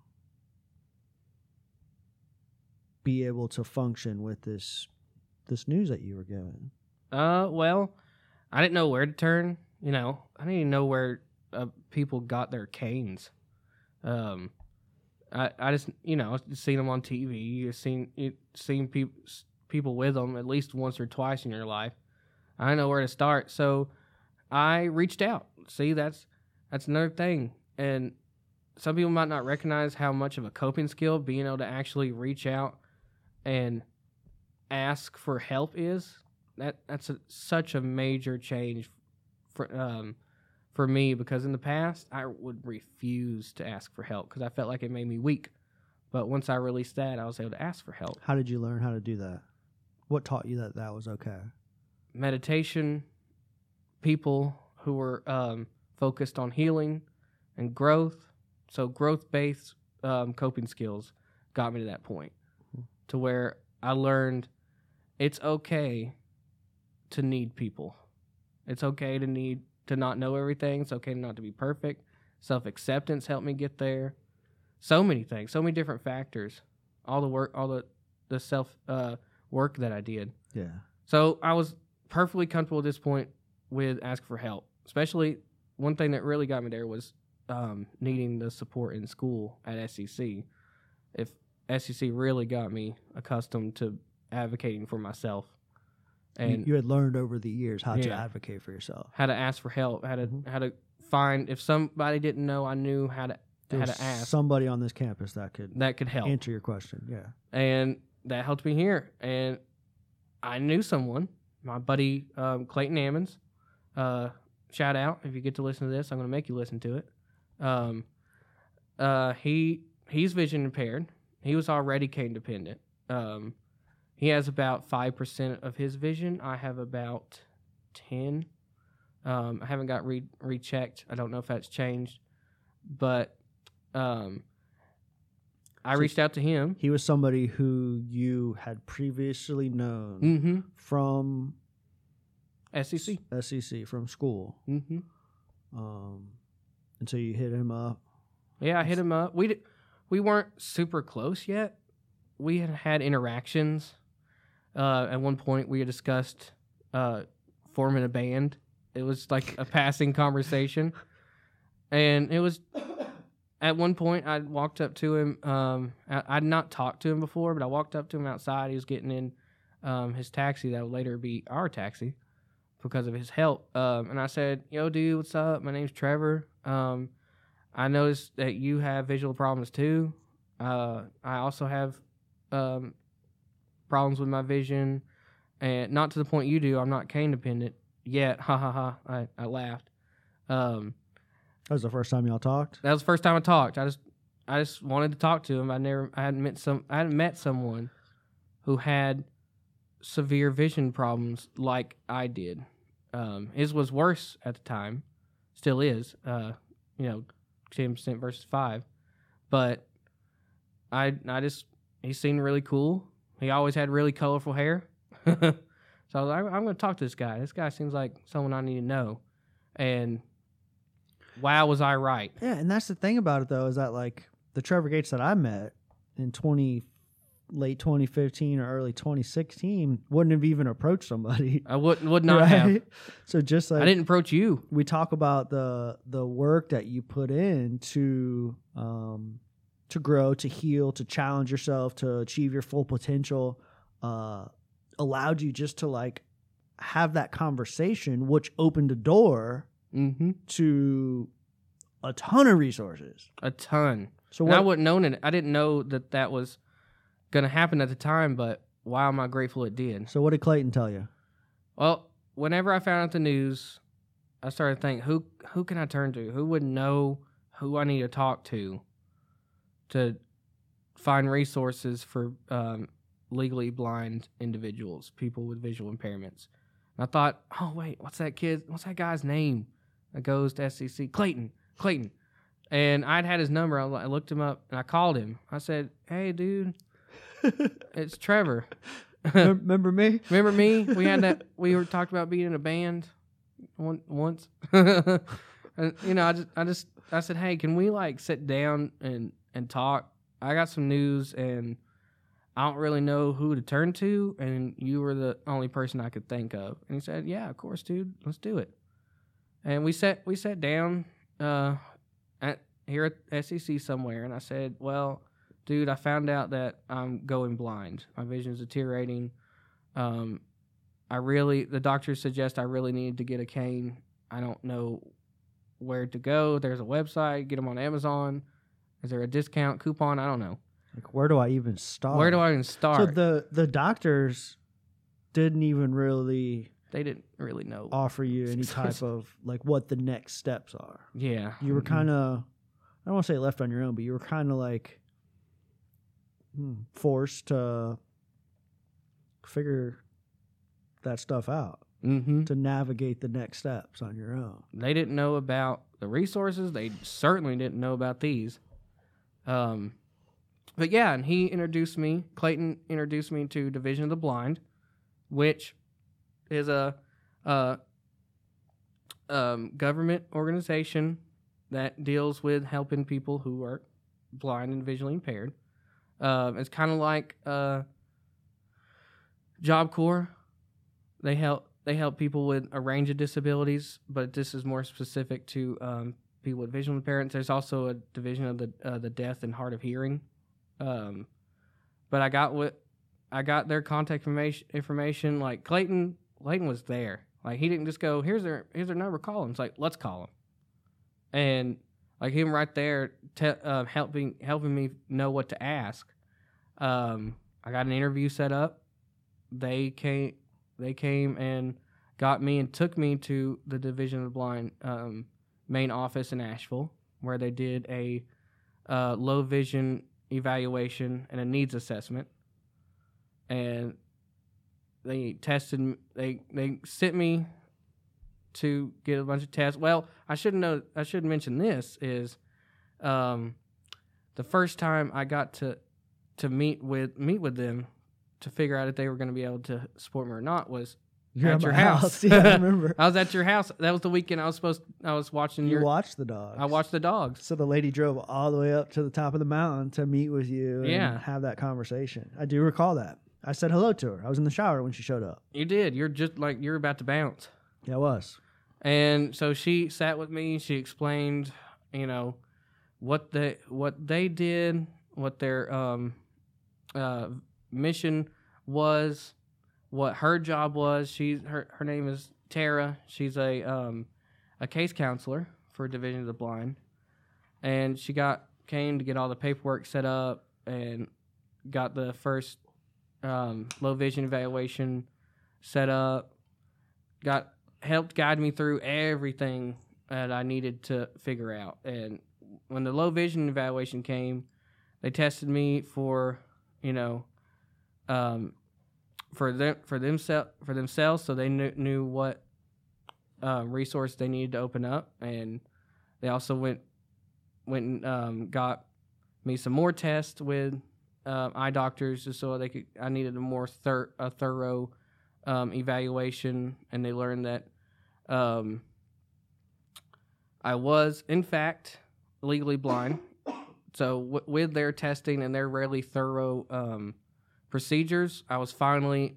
be able to function with this this news that you were given? Uh, well, I didn't know where to turn. You know, I didn't even know where uh, people got their canes. Um, I I just you know seen them on TV. You've seen you seen people people with them at least once or twice in your life. I didn't know where to start, so I reached out. See, that's that's another thing, and some people might not recognize how much of a coping skill being able to actually reach out and ask for help is that that's a, such a major change for um for me because in the past I would refuse to ask for help because I felt like it made me weak. But once I released that, I was able to ask for help. How did you learn how to do that? What taught you that that was okay? Meditation, people who were um, focused on healing and growth. So growth based um, coping skills got me to that point, to where I learned it's okay to need people. It's okay to need to not know everything. It's okay not to be perfect. Self acceptance helped me get there. So many things, so many different factors. All the work, all the the self uh, work that I did. Yeah. So I was perfectly comfortable at this point with asking for help. Especially one thing that really got me there was um, needing the support in school at SEC. If SEC really got me accustomed to advocating for myself and you, had learned over the years how to advocate for yourself. how to ask for help, how to Mhm. how to find if somebody didn't know, I knew how to There how to ask somebody on this campus that could that could help. answer your question. Yeah. and that helped me here. And I knew someone, my buddy um, Clayton Ammons. Uh, shout out if you get to listen to this. I'm going to make you listen to it. Um, uh, he he's vision impaired. He was already cane dependent. Um, he has about five percent of his vision. I have about ten. Um, I haven't got re- rechecked. I don't know if that's changed, but um, I So- reached out to him. He was somebody who you had previously known Mm-hmm. from SEC. SEC from school. Mm-hmm. Um, and so you hit him up. Yeah, I hit him up. We di- we weren't super close yet. We had had interactions. Uh, at one point, we had discussed uh, forming a band. It was like a passing conversation, and it was. At one point, I walked up to him. Um, I, I'd not talked to him before, but I walked up to him outside. He was getting in um, his taxi that would later be our taxi because of his help. Um, and I said, "Yo, dude, what's up? My name's Trevor. Um, I noticed that you have visual problems too. Uh, I also have um, problems with my vision, and not to the point you do. I'm not cane dependent yet. Ha ha ha! I, I laughed. Um, That was the first time y'all talked. that was the first time I talked. I just I just wanted to talk to him. I never I hadn't met some I hadn't met someone who had severe vision problems like I did. Um, his was worse at the time, still is. Uh, you know, ten percent versus five, but I I just he seemed really cool. He always had really colorful hair, so I was like, I'm going to talk to this guy. This guy seems like someone I need to know, and wow, was I right? Yeah, and that's the thing about it though is that like the Trevor Gates that I met in twenty late 2015 or early 2016 wouldn't have even approached somebody. I would would not have. So just like I didn't approach you. we talk about the the work that you put in to um to grow, to heal, to challenge yourself, to achieve your full potential, uh, allowed you just to like have that conversation, which opened a door Mm-hmm. to a ton of resources. A ton. So And I what? wouldn't known it. I didn't know that that was going to happen at the time, but why am I grateful it did. So what did Clayton tell you? Well, whenever I found out the news, I started thinking, who who can I turn to? Who would know who I need to talk to to find resources for um, legally blind individuals, people with visual impairments? And I thought, oh wait, what's that kid? What's that guy's name that goes to SEC? Clayton. Clayton. And I'd had his number. I I looked him up and I called him. I said, "Hey, dude, it's Trevor." Remember me? Remember me? We had that. We were talked about being in a band one once. and you know, I just, I just, I said, hey, can we like sit down and and talk? I got some news, and I don't really know who to turn to, and you were the only person I could think of. And he said, yeah, of course, dude, let's do it. And we sat, we sat down uh, at here at SEC somewhere, and I said, well dude, I found out that I'm going blind. My vision is deteriorating. Um, I really, the doctors suggest I really need to get a cane. I don't know where to go. There's a website. Get them on Amazon. Is there a discount coupon? I don't know. Like, where do I even start? Where do I even start? So the the doctors didn't even really they didn't really know. offer you any type of like what the next steps are. yeah, You were kind of I don't want to say left on your own, but you were kind of like hmm, forced to figure that stuff out Mhm. to navigate the next steps on your own. They didn't know about the resources. They certainly didn't know about these. Um, but yeah, and he introduced me. Clayton introduced me to Division of the Blind, which is a, a um, government organization that deals with helping people who are blind and visually impaired. Um, it's kind of like uh, Job Corps. They help they help people with a range of disabilities, but this is more specific to um, people with visual impairments. There's also a division of the uh, the deaf and hard of hearing. Um, but I got what I got their contact information. Information like Clayton. Clayton was there. Like he didn't just go, "Here's their here's their number. Call him." It's like, "Let's call him." And like him right there, te- uh, helping helping me know what to ask. Um, I got an interview set up. They came they came and got me and took me to the Division of the Blind um, main office in Asheville, where they did a uh, low vision evaluation and a needs assessment. And they tested. They they sent me to get a bunch of tests. Well, I shouldn't know. I should mention this is um, the first time I got to to meet with meet with them to figure out if they were going to be able to support me or not was You're at your my house. Yeah, I remember. I was at your house. That was the weekend I was supposed. I was watching you your. watched the dogs. I watched the dogs. So the lady drove all the way up to the top of the mountain to meet with you and Yeah. have that conversation. I do recall that. I said hello to her. I was in the shower when she showed up. You did. You're just like you're about to bounce. Yeah, I was. And so she sat with me. She explained, you know, what they what they did, what their um, uh, mission was, what her job was. She's her her name is Tara. She's a um, a case counselor for Division of the Blind, and she got came to get all the paperwork set up and got the first um, low vision evaluation set up. Got helped guide me through everything that I needed to figure out. And when the low vision evaluation came, they tested me for, you know, um, for them for themselves for themselves, so they knew, knew what uh, resource they needed to open up, and they also went went and um, got me some more tests with uh, eye doctors, just so they could. I needed a more thir- a thorough um, evaluation, and they learned that um, I was, in fact, legally blind. So, w- with their testing and their really thorough um, procedures, I was finally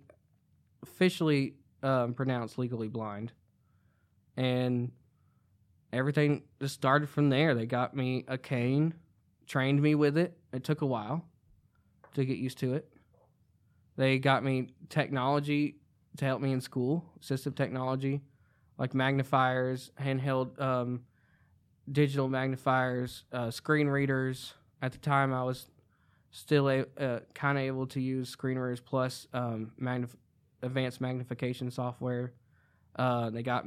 officially um, pronounced legally blind. And everything just started from there. They got me a cane, trained me with it. It took a while to get used to it. They got me technology to help me in school, assistive technology, like magnifiers, handheld um, digital magnifiers, uh, screen readers. At the time, I was still a, uh, kind of able to use screen readers plus um, magnif- advanced magnification software. Uh, they got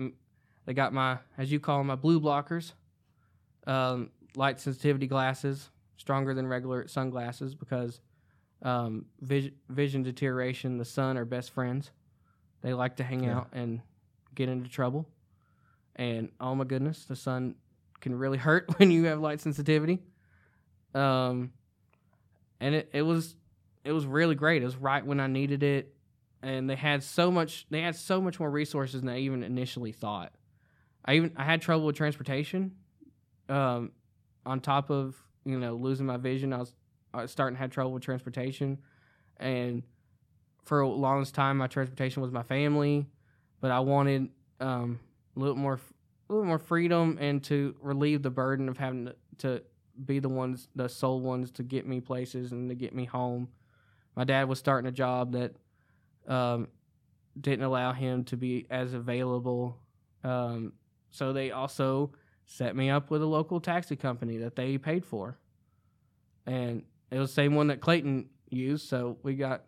they got my as you call them my blue blockers, um, light sensitivity glasses, stronger than regular sunglasses because um, vision, vision deterioration, the sun are best friends. They like to hang Yeah. out and get into trouble. And oh my goodness, the sun can really hurt when you have light sensitivity. Um, and it, it was it was really great. It was right when I needed it, and they had so much they had so much more resources than I even initially thought. I even I had trouble with transportation. Um, on top of you know losing my vision, I was, I was starting to have trouble with transportation, and for a longest time, my transportation was my family, but I wanted um, a little more a little more freedom and to relieve the burden of having to, to be the ones the sole ones to get me places and to get me home. My dad was starting a job that um, didn't allow him to be as available. Um, so they also set me up with a local taxi company that they paid for. And it was the same one that Clayton used, so we got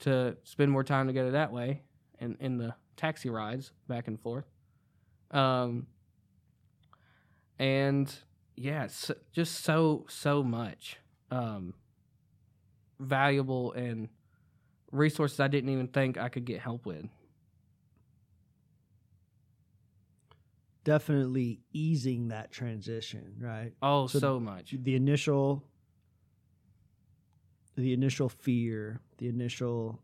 to spend more time together that way and in the taxi rides back and forth. Um, and yeah, it's just so so much um, valuable and resources I didn't even think I could get help with. Definitely easing that transition, right? Oh, So so, much. The initial the initial fear, the initial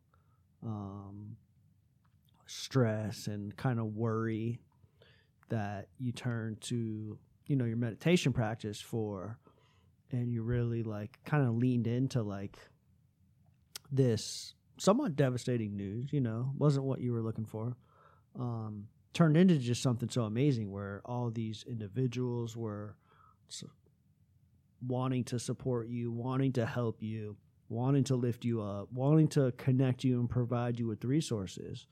um, stress and kind of worry that you turn to you know your meditation practice for and you really like kind of leaned into like this somewhat devastating news you know wasn't what you were looking for um turned into just something so amazing where all these individuals were s- wanting to support you wanting to help you wanting to lift you up wanting to connect you and provide you with resources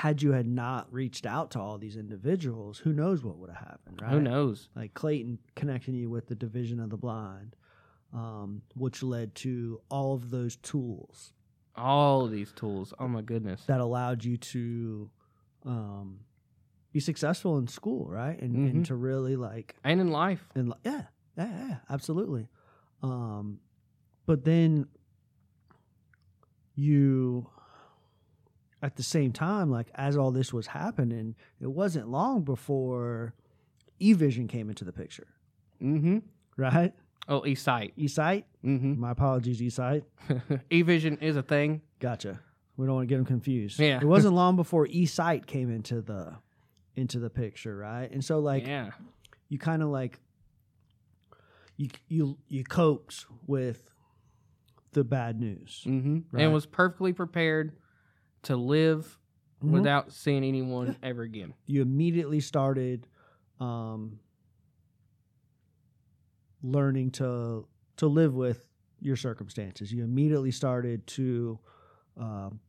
had you had not reached out to all these individuals, who knows what would have happened, right? Who knows? Like Clayton connecting you with the Division of the Blind, um, which led to all of those tools All these tools. Oh my goodness. that allowed you to um, be successful in school, right? And, Mhm. and to really like And in life. and yeah, yeah, yeah, absolutely. Um, but then you, at the same time, like as all this was happening, it wasn't long before eVision came into the picture, Mm-hmm. right? Oh, eSight. eSight. Mm-hmm. My apologies, eSight. eVision is a thing. Gotcha. We don't want to get them confused. Yeah. It wasn't long before eSight came into the into the picture, right? And so like yeah. you kind of like you you you coped with the bad news Mm-hmm. Right. And was perfectly prepared to live Mhm. without seeing anyone ever again. you immediately started um learning to to live with your circumstances. You immediately started to um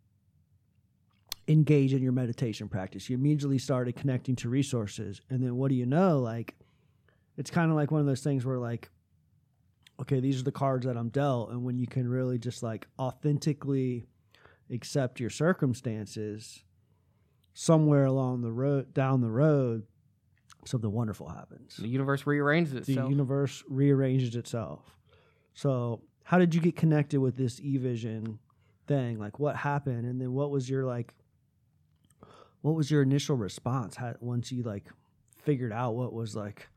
engage in your meditation practice. You immediately started connecting to resources. And then what do you know? Like it's kind of like one of those things where like okay these are the cards that i'm dealt. And when you can really just like authentically accept your circumstances somewhere along the road down the road something wonderful happens. The universe rearranges itself. the universe rearranges itself. So how did you get connected with this evision thing? Like what happened? And then what was your like what was your initial response? How, once you like figured out what was like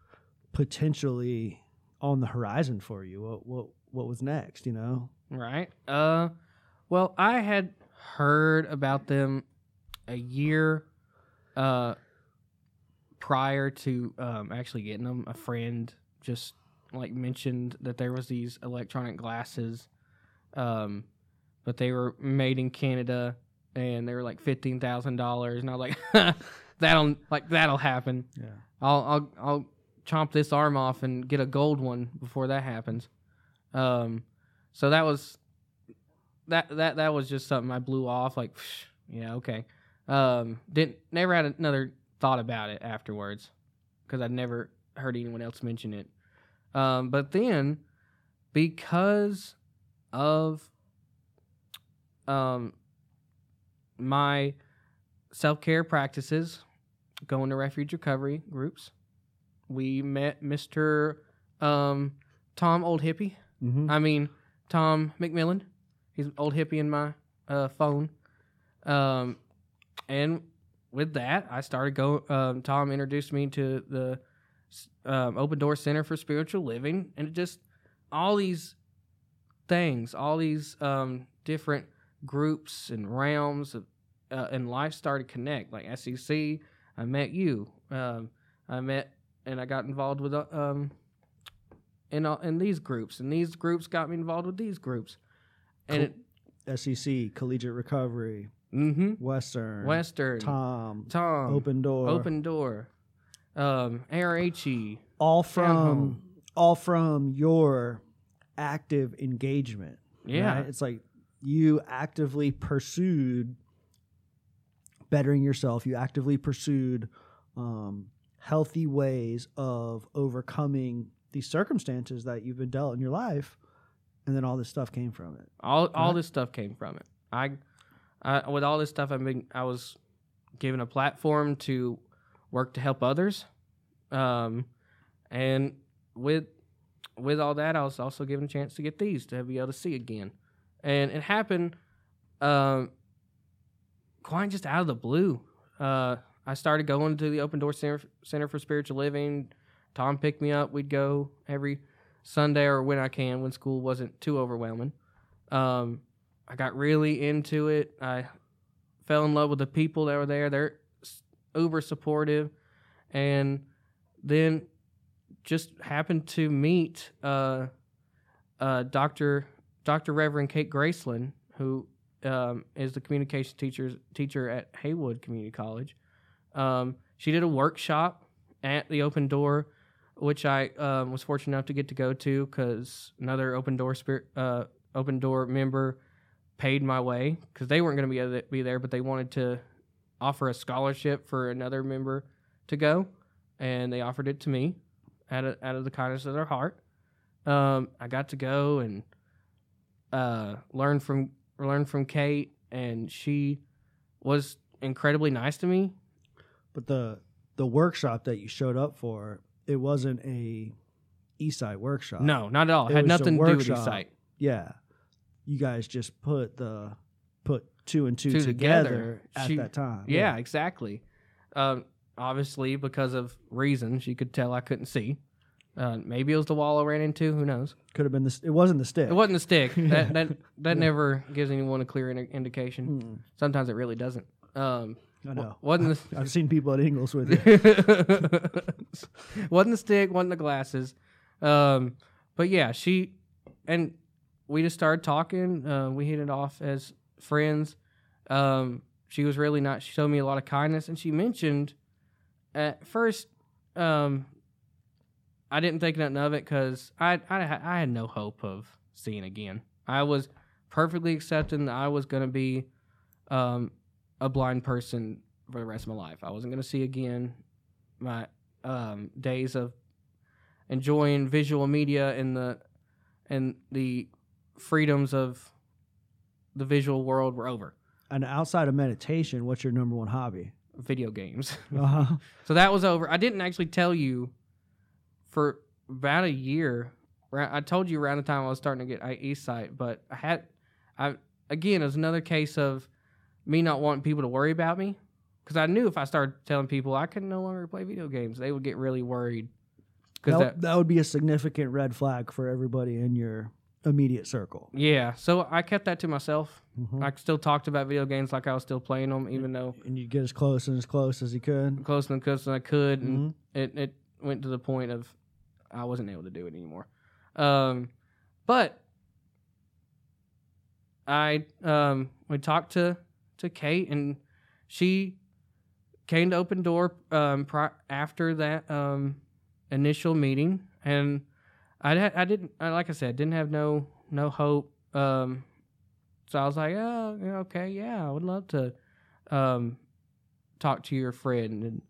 potentially on the horizon for you what what what was next you know? Right. Uh well, I had heard about them a year uh prior to um actually getting them. A friend just like mentioned that there was these electronic glasses um but they were made in Canada and they were like $15,000 and I was like that'll like that'll happen. yeah I'll I'll I'll chomp this arm off and get a gold one before that happens. Um, so that was that that that was just something I blew off. Like, psh, yeah, okay. Um, didn't never had another thought about it afterwards because I'd never heard anyone else mention it. Um, but then because of um my self care practices, going to refuge recovery groups. We met Mr. Um, Tom Old Hippie. mm-hmm. I mean, Tom McMillan. He's Old Hippie in my uh, phone. Um, and with that, I started going. Um, Tom introduced me to the um, Open Door Center for Spiritual Living, and it just all these things, all these um, different groups and realms of, uh, and life started to connect. Like SEC, I met you. Um, I met and I got involved with uh, um, in all, in these groups, and these groups got me involved with these groups, and it, sec collegiate recovery mm-hmm, western Western, tom Tom, open door. Open Door, um, ARHE, all from all from your active engagement. yeah, right? It's like you actively pursued bettering yourself. You actively pursued um, healthy ways of overcoming these circumstances that you've been dealt in your life, and then all this stuff came from it. all all Right. this stuff came from it. I, I with all this stuff, I've been I was given a platform to work to help others, um, and with with all that, I was also given a chance to get these to be able to see again, and it happened, um, quite just out of the blue. Uh, I started going to the Open Door Center, Center for Spiritual Living. Tom picked me up. We'd go every Sunday or when I can, when school wasn't too overwhelming. Um, I got really into it. I fell in love with the people that were there. They're uber supportive, and then just happened to meet uh, uh, Dr. Dr. Reverend Kate Graceland, who um, is the communication teacher teacher at Haywood Community College. Um, she did a workshop at the Open Door, which I um, was fortunate enough to get to go to because another Open Door spirit, uh, Open Door member paid my way because they weren't going to be be there, but they wanted to offer a scholarship for another member to go, and they offered it to me out of, out of the kindness of their heart. Um, I got to go and uh, learn from learn from Kate, and she was incredibly nice to me. But the the workshop that you showed up for, it wasn't a eSight workshop. No, not at all. It Had nothing to do with the workshop. Yeah. You guys just put the put two and two, Two together, together. at She- that time. Yeah, exactly. Um, obviously, because of reasons, you could tell I couldn't see. Uh, maybe it was the wall I ran into. Who knows? Could have been this. It wasn't the stick. It wasn't the stick. That that that never gives anyone a clear indi- indication. Mm, Sometimes it really doesn't. Um, I know. wasn't the I've seen people at Ingles with it. wasn't the stick, wasn't the glasses. Um, but yeah, she and we just started talking. Uh, we hit it off as friends. Um, she was really not. She showed me a lot of kindness, and she mentioned at first. Um, I didn't think nothing of it because I, I I had no hope of seeing again. I was perfectly accepting that I was going to be um, a blind person for the rest of my life. I wasn't going to see again my um, days of enjoying visual media and the and the freedoms of the visual world were over. and outside of meditation, what's your number one hobby? Video games. Uh-huh. so that was over. I didn't actually tell you for about a year. I told you around the time I was starting to get I- eSight, but I had I again it was another case of me not wanting people to worry about me because I knew if I started telling people I could no longer play video games, they would get really worried. Because That, that, that would be a significant red flag for everybody in your immediate circle. yeah, so I kept that to myself. Mhm. I still talked about video games like I was still playing them, even though And you'd get as close and as close as you could. close and close as I could, and Mhm. it, it went to the point of I wasn't able to do it anymore. Um, but I um, we talked to to Kate, and she came to Open Door um, after that um, initial meeting, and I had- I didn't I, like I said didn't have no no hope. Um, so I was like, oh, okay, yeah, I would love to um, talk to your friend. And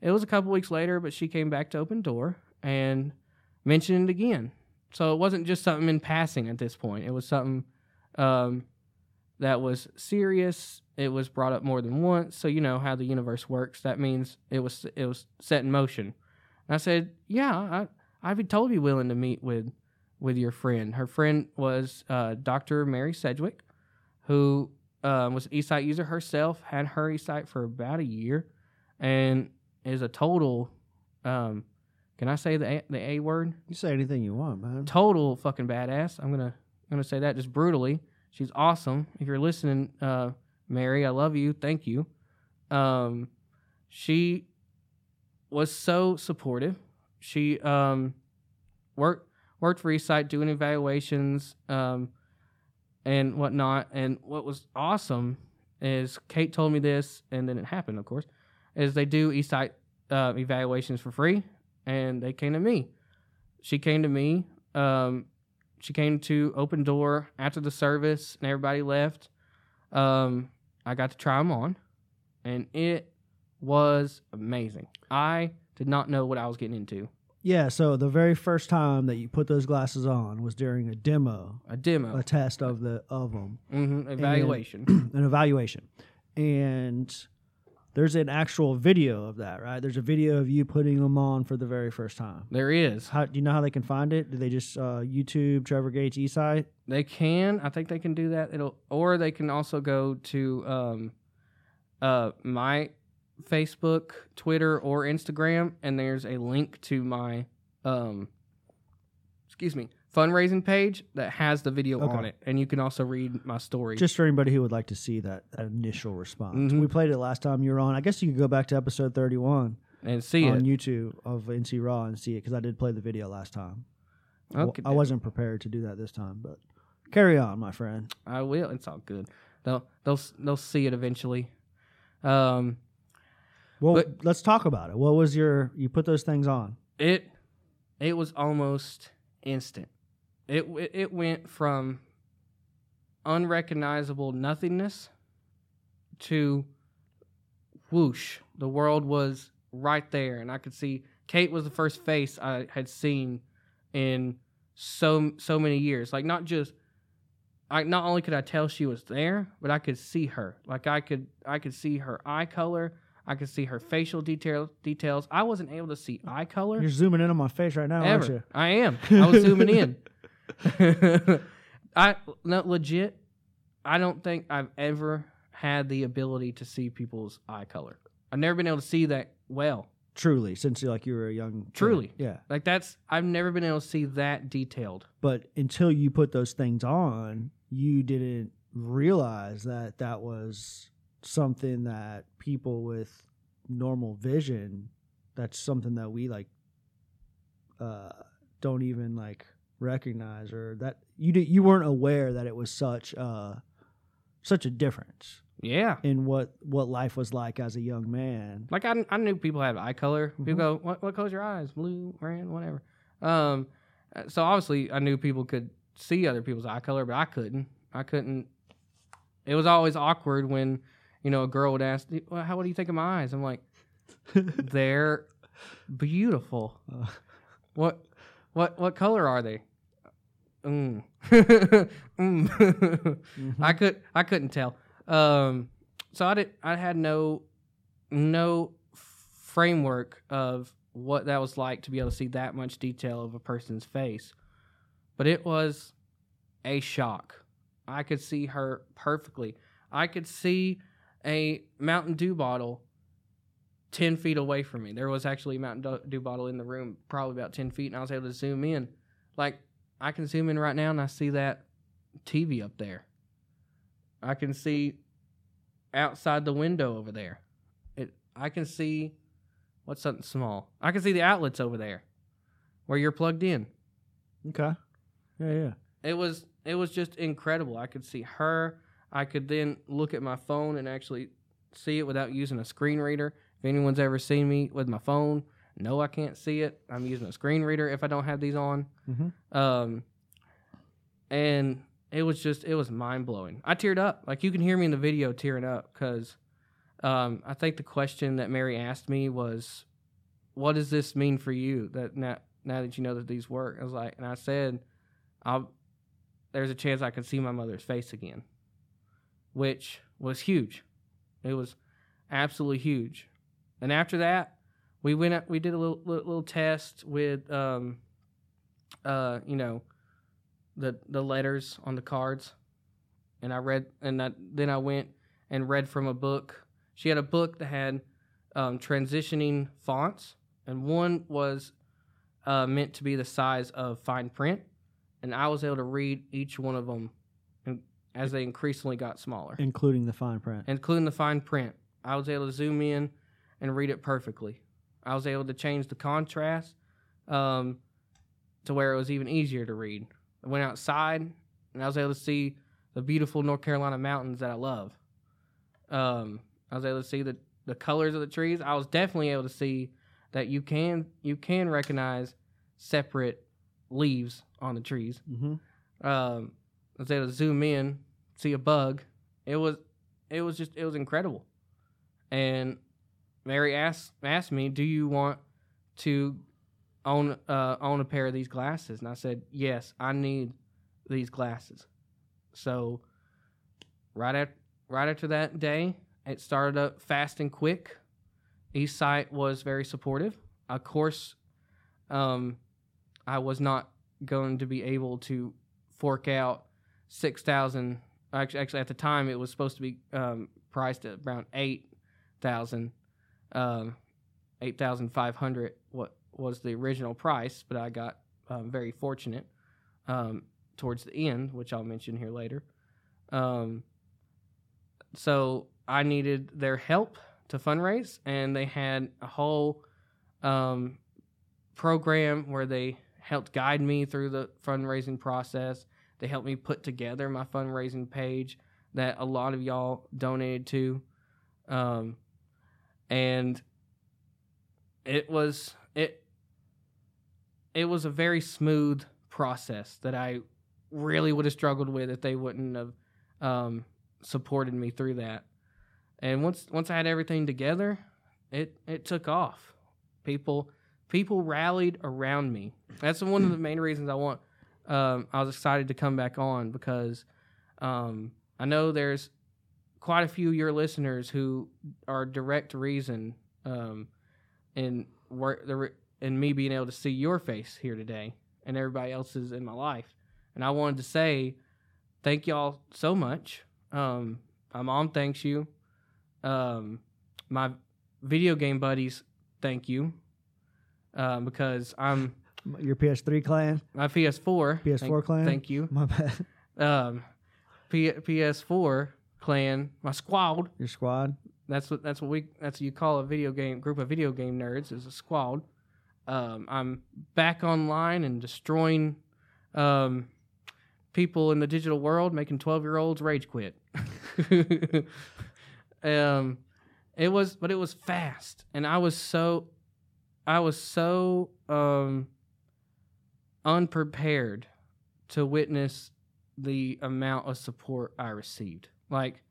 it was a couple weeks later, but she came back to Open Door and mentioned it again. So it wasn't just something in passing at this point. It was something um, that was serious. It was brought up more than once. So you know how the universe works. That means it was it was set in motion. And I said, yeah, I I'd be totally willing to meet with with your friend. Her friend was uh, Dr. Mary Sedgwick, who um, was an eSight user herself, had her eSight for about a year, and is a total. Um, can I say the a, the a word? You say anything you want, man. Total fucking badass. I'm gonna I'm gonna say that just brutally. She's awesome. If you're listening, uh, Mary, I love you. Thank you. Um, she was so supportive. She um, worked worked for eSight doing evaluations um, and whatnot. And what was awesome is Kate told me this, and then it happened, of course, is they do eSight uh, evaluations for free, and they came to me. She came to me. Um, she came to Open Door after the service, and everybody left. Um, I got to try them on, and it was amazing. I did not know what I was getting into. Yeah, so the very first time that you put those glasses on was during a demo, A demo, a test of the of them, hmm evaluation. an evaluation, and there's an actual video of that, right? There's a video of you putting them on for the very first time. there is. How do you know how they can find it? Do they just uh, YouTube Trevor Gates eSight? They can. I think they can do that. It'll, or they can also go to um, uh, my Facebook, Twitter, or Instagram, and there's a link to my um, excuse me, fundraising page that has the video Okay. on it, and you can also read my story. Just for anybody who would like to see that, that initial response. Mhm. We played it last time you were on. I guess you could go back to episode 31 and see on it. YouTube of NC Raw and see it because I did play the video last time. Well, Okay, I wasn't prepared to do that this time, but carry on, my friend. I will. It's all good. They'll they'll they'll see it eventually. Um, Well, But- let's talk about it. What was your? You put those things on. it it was almost instant. It it, went from unrecognizable nothingness to whoosh. The world was right there, and I could see Kate was the first face I had seen in so so many years. Like not just I not only could I tell she was there, but I could see her. Like I could I could see her eye color. I could see her facial detail details. I wasn't able to see eye color You're zooming in on my face right now, aren't ever. you? I am. I was zooming in. I no legit. I don't think I've ever had the ability to see people's eye color. I've never been able to see that well. Truly, since you like you were a young. kid. Truly. yeah. Like that's I've never been able to see that detailed. But until you put those things on, you didn't realize that that was something that people with normal vision. That's something that we like. Uh, don't even like recognize or that you did, you weren't aware that it was such uh such a difference Yeah. in what what life was like as a young man. Like I, I knew people had eye color. People Mhm. go, what, what color's your eyes? Blue, red, whatever. Um, uh, so obviously I knew people could see other people's eye color, but I couldn't. I couldn't. It was always awkward when, you know, a girl would ask, well, "How what do you think of my eyes?" I'm like, "They're beautiful. Uh. What, what, what color are they?" Mm. mm. Mm-hmm. I could I couldn't tell. Um, so I did I had no no framework of what that was like to be able to see that much detail of a person's face. But it was a shock. I could see her perfectly. I could see a Mountain Dew bottle 10 feet away from me. There was actually a Mountain Dew- Dew bottle in the room, probably about 10 feet, and I was able to zoom in. Like, I can zoom in right now and I see that TV up there. I can see outside the window over there. It I can see what's something small. I can see the outlets over there where you're plugged in. Okay. Yeah, yeah. It was it was just incredible. I could see her. I could then look at my phone and actually see it without using a screen reader. If anyone's ever seen me with my phone, no, I can't see it. I'm using a screen reader if I don't have these on. Mhm. Um, and it was just it was mind blowing. I teared up. Like you can hear me in the video tearing up because um, I think the question that Mary asked me was, "What does this mean for you?" That now now that you know that these work, I was like, and I said, "I'll." There's a chance I can see my mother's face again, which was huge. It was absolutely huge. And after that, we went up, we did a little little, little test with um uh you know the the letters on the cards and I read and I, then I went and read from a book. She had a book that had um, transitioning fonts and one was uh, meant to be the size of fine print and I was able to read each one of them and as they increasingly got smaller Including the fine print. including the fine print. I was able to zoom in and read it perfectly. I was able to change the contrast um, to where it was even easier to read. I went outside and I was able to see the beautiful North Carolina mountains that I love. Um, I was able to see the, the colors of the trees. I was definitely able to see that you can you can recognize separate leaves on the trees Mm-hmm. um, I was able to zoom in, see a bug. It was, it was just, it was incredible. And Mary asked asked me, "Do you want to own uh, own a pair of these glasses?" And I said, "Yes, I need these glasses." So, right at right after that day, it started up fast and quick. eSight was very supportive. Of course, um, I was not going to be able to fork out six thousand. Actually, actually, at the time, it was supposed to be um, priced at around eight thousand, um, eight thousand five hundred. What was the original price? But I got um, very fortunate um, towards the end, which I'll mention here later. Um, so I needed their help to fundraise, and they had a whole um, program where they helped guide me through the fundraising process. They helped me put together my fundraising page that a lot of y'all donated to. Um, and it was it it was a very smooth process that I really would have struggled with if they wouldn't have um, supported me through that. And once once I had everything together, it it took off. People people rallied around me. That's one of the main reasons I want. Um, I was excited to come back on because um, I know there's quite a few of your listeners who are direct reason um, in work the in me being able to see your face here today and everybody else's in my life. And I wanted to say thank y'all so much. Um, my mom thanks you. Um, my video game buddies thank you um, because I'm Your PS3 clan, my PS4 PS4 thank, clan. Thank you. My bad. Um, P- PS4 clan, my squad. Your squad. That's what that's what we that's what you call a video game group of video game nerds is a squad. Um, I'm back online and destroying um, people in the digital world, making twelve year olds rage quit. um, it was, but it was fast, and I was so, I was so um, unprepared to witness the amount of support I received. Like,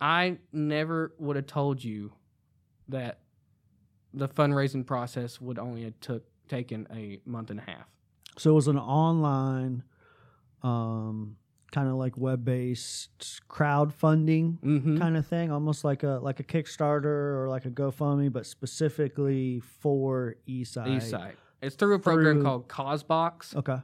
I never would have told you that the fundraising process would only have took taken a month and a half. So it was an online, um, kind of like web based crowdfunding Mm-hmm. kind of thing, almost like a like a Kickstarter or like a GoFundMe, but specifically for eSight. eSight. It's through a program Through- called Causebox. Okay.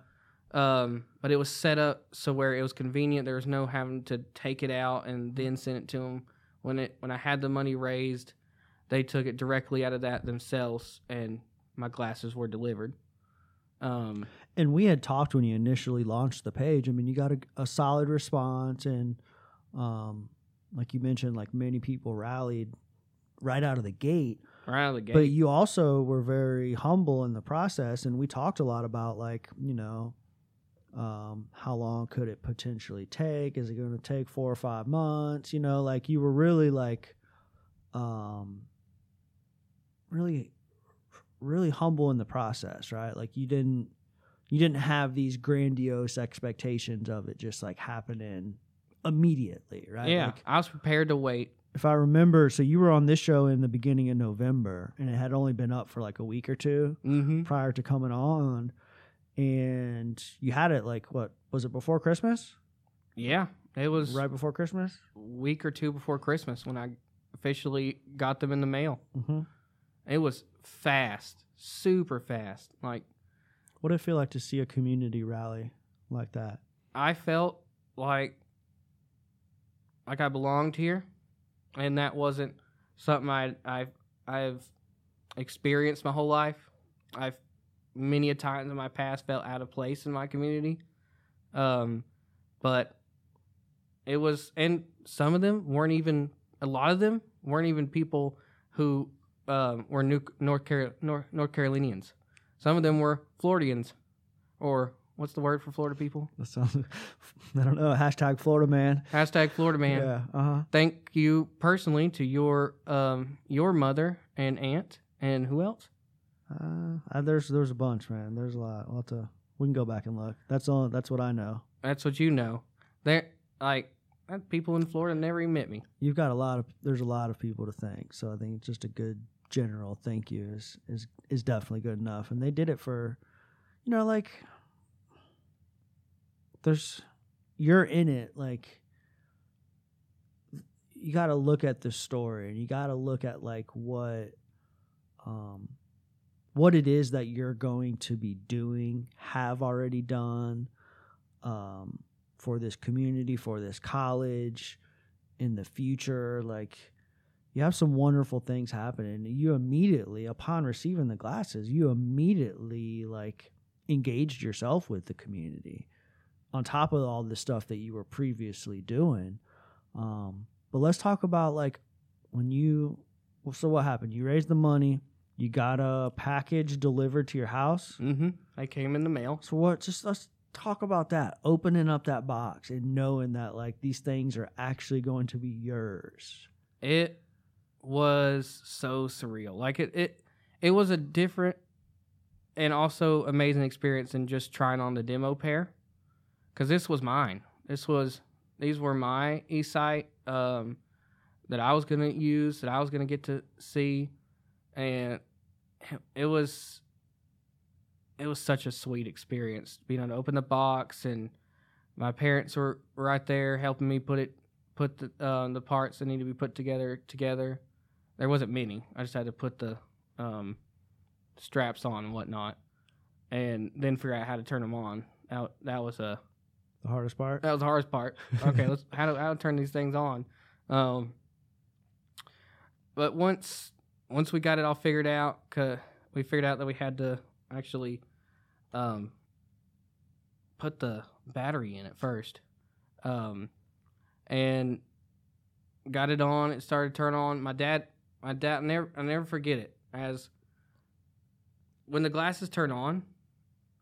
Um, but it was set up so where it was convenient. There was no having to take it out and then send it to them. When it when I had the money raised, they took it directly out of that themselves, and my glasses were delivered. Um, And we had talked when you initially launched the page. I mean, you got a, a solid response, and um, like you mentioned, like many people rallied right out of the gate. right out of the gate. But you also were very humble in the process, and we talked a lot about like you know, um, how long could it potentially take? Is it going to take four or five months? You know, like you were really like, um, really, really humble in the process, right? Like you didn't, you didn't have these grandiose expectations of it just like happening immediately, right? yeah, Like, I was prepared to wait. if I remember, so you were on this show in the beginning of November, and it had only been up for like a week or two Mm-hmm. prior to coming on, and you had it like what was it before Christmas? Yeah, it was Right before Christmas. week or two before Christmas when I officially got them in the mail. Mm-hmm. It was fast, super fast. Like What did it feel like to see a community rally like that? I felt like like I belonged here, and that wasn't something I I I've experienced my whole life. I've many a times in my past felt out of place in my community, um, but it was, and some of them weren't even. A lot of them weren't even people who um, were New, North, North North Carolinians. Some of them were Floridians, or what's the word for Florida people? That sounds, I don't know. Hashtag Florida man. Hashtag Florida man. Yeah. Uh huh. Thank you personally to your um your mother and aunt and who else? Uh, there's there's a bunch, man. There's a lot. We'll to. We can go back and look. That's all. That's what I know. That's what you know. There like people in Florida never even met me. You've got a lot of. There's a lot of people to thank. So I think it's just a good general thank you is is is definitely good enough. And they did it for, you know, like. There's, you're in it. Like. You got to look at the story, and you got to look at like what, um, what it is that you're going to be doing, have already done, um, for this community, for this college, in the future. Like, you have some wonderful things happening. You immediately, upon receiving the glasses, you immediately like engaged yourself with the community, on top of all the stuff that you were previously doing. Um, but let's talk about like when you. So what happened? You raised the money You got a package delivered to your house. Mm-hmm. I came in the mail. So what? Just let's talk about that. Opening up that box and knowing that like these things are actually going to be yours. It was so surreal. Like it, it, it was a different and also amazing experience than just trying on the demo pair, because this was mine. This was these were my eSight um, that I was gonna use, that I was gonna get to see, and it was it was such a sweet experience being able to open the box and my parents were right there helping me put it put the uh, the parts that need to be put together together. There wasn't many. I just had to put the um, straps on and whatnot, and then figure out how to turn them on. That that was a The hardest part. that was the hardest part. Okay, let's how to how to turn these things on. Um, but once once we got it all figured out, we figured out that we had to actually um, put the battery in it first, um, and got it on. It started to turn on. My dad, my dad, I never I never forget it as when the glasses turn on,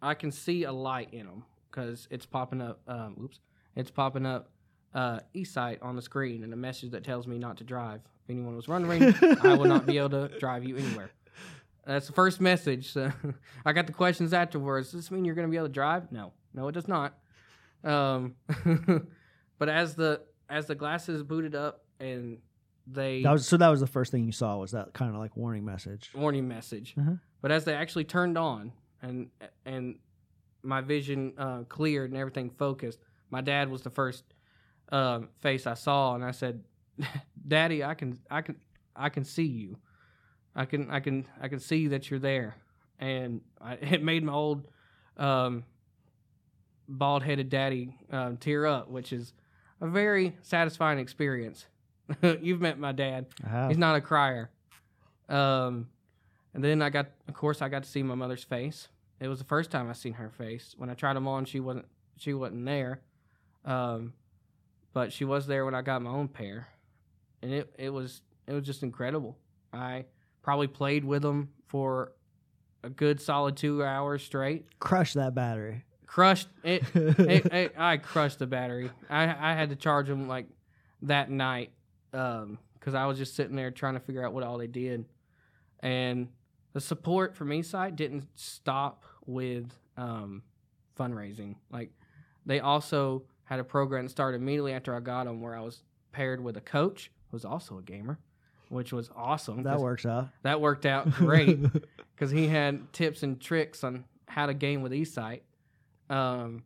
I can see a light in them because it's popping up. Um, oops, it's popping up uh, eSight on the screen and a message that tells me not to drive. If anyone was wondering, I will not be able to drive you anywhere. That's the first message. So I got the questions afterwards. Does this mean you're going to be able to drive? No, no, it does not. Um, but as the as the glasses booted up and they That was so. That was the first thing you saw was that kind of like warning message. warning message. Uh-huh. But as they actually turned on and and my vision uh, cleared and everything focused, my dad was the first um, face I saw, and I said, "Daddy, I can I can I can see you. I can I can I can see that you're there." And I, it made my old um, bald headed daddy um, tear up, which is a very satisfying experience. You've met my dad. He's not a crier. Um, and then I got, of course, I got to see my mother's face. It was the first time I seen her face. When I tried them on, she wasn't, she wasn't there. Um, but she was there when I got my own pair, and it, it was, it was just incredible. I probably played with them for a good solid two hours straight. Crushed that battery. Crushed it. it, it I crushed the battery. I I had to charge them like that night because I was just sitting there trying to figure out what all they did, and the support from eSight didn't stop with um, fundraising. Like they also had a program that started immediately after I got them, where I was paired with a coach who was also a gamer, which was awesome. that works out. That worked out great because he had tips and tricks on how to game with eSight. Um,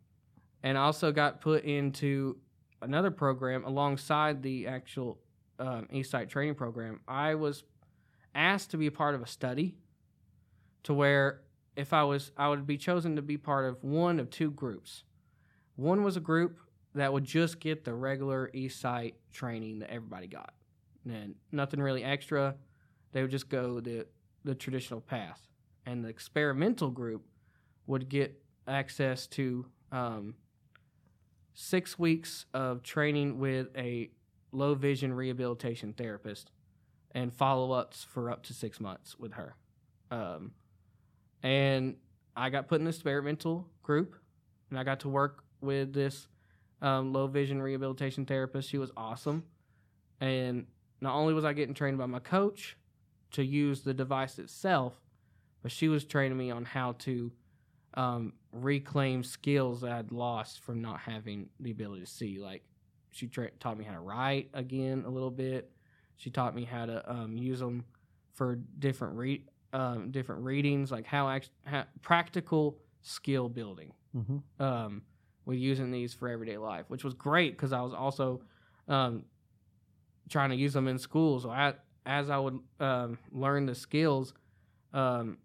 and also got put into another program alongside the actual um, eSight training program. I was asked to be a part of a study to where if I was, I would be chosen to be part of one of two groups. One was a group that would just get the regular eSight training that everybody got, and nothing really extra. They would just go the the traditional path, and the experimental group would get access to um, six weeks of training with a low vision rehabilitation therapist and follow ups for up to six months with her. Um, and I got put in the experimental group, and I got to work with this um, low vision rehabilitation therapist. She was awesome. And not only was I getting trained by my coach to use the device itself, but she was training me on how to um, reclaim skills that I'd lost from not having the ability to see. Like she tra- taught me how to write again a little bit. She taught me how to um, use them for different re- um, different readings, like how, act- how practical skill building hmm um, with using these for everyday life, which was great because I was also um, trying to use them in school. So I, as I would um, learn the skills um,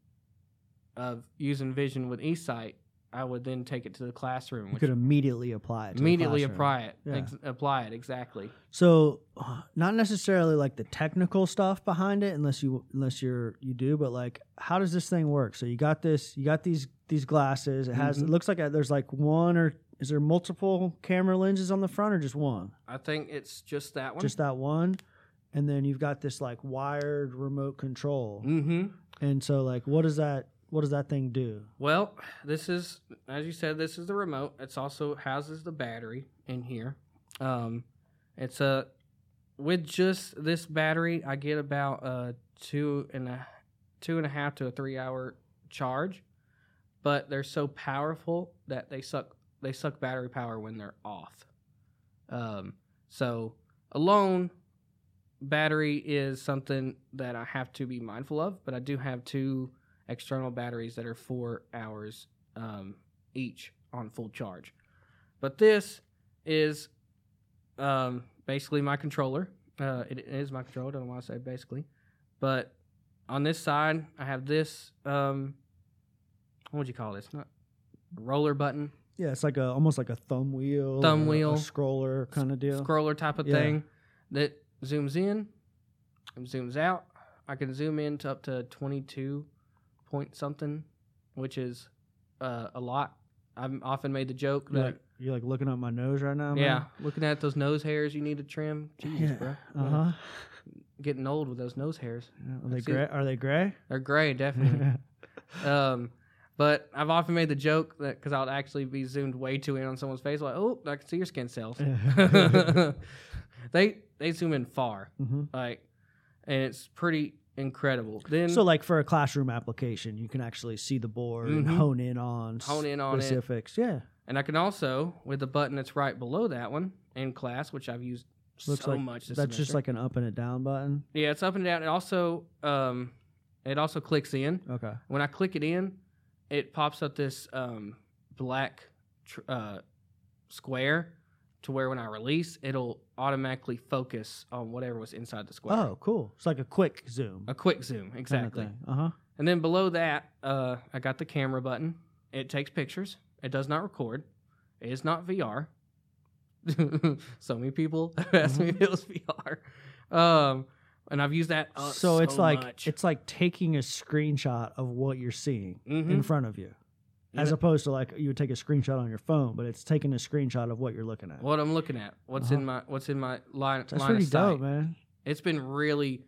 of using vision with eSight, I would then take it to the classroom, You which could immediately apply it. Immediately apply it. Yeah. Ex- apply it exactly. So, uh, not necessarily like the technical stuff behind it, unless you unless you're you do, but like how does this thing work? So you got this, you got these these glasses. It has. It Mhm. looks like a, there's like one or is there multiple camera lenses on the front or just one? I think it's just that one. Just that one. and then you've got this like wired remote control. Mm-hmm. And so like what does that what does that thing do? Well, this is as you said, this is the remote. It's also houses the battery in here. Um, it's a with just this battery, I get about a two and a two and a half to a three hour charge. But they're so powerful that they suck they suck battery power when they're off. Um, so alone, battery is something that I have to be mindful of. But I do have two external batteries that are four hours um, each on full charge. But this is um, basically my controller. Uh, it is my controller. Don't know why I say basically, but on this side I have this. Um, what would you call this? Not roller button, Yeah, it's like a almost like a thumb wheel, Thumb wheel. scroller kind of deal. scroller type of Yeah. thing that zooms in and zooms out. I can zoom in to up to 22 point something, which is uh, a lot. I've often made the joke You're that, like, you're like looking at my nose right now. yeah, looking at those nose hairs you need to trim. Jesus, bro. Uh huh. Getting old with those nose hairs. Are they See- gray? Are they gray? They're gray, definitely. um, but I've often made the joke that because I'll actually be zoomed way too in on someone's face, like, oh, I can see your skin cells. they they zoom in far, hmm like, and it's pretty incredible. Then So, like for a classroom application, you can actually see the board and Mhm. hone in on Hone in on it. specifics. Yeah, and I can also with the button that's right below that one in class, which I've used looks so like much. This that's just like an up and a down button. yeah, it's up and down. It also um, it also clicks in. Okay. When I click it in, it pops up this um, black tr- uh, square to where when I release, it'll automatically focus on whatever was inside the square. Oh, cool. It's like a quick zoom. A quick zoom, exactly. Uh huh. And then below that, uh, I got the camera button. It takes pictures. It does not record. It is not VR. so many people ask me if it was VR. Um, and I've used that. uh, so it's like much. it's like taking a screenshot of what you're seeing in Mhm. front of you, You as opposed to like you would take a screenshot on your phone, but it's taking a screenshot of what you're looking at. what I'm looking at, what's Uh-huh. in my what's in my line, That's line pretty of sight. dope, man. It's been really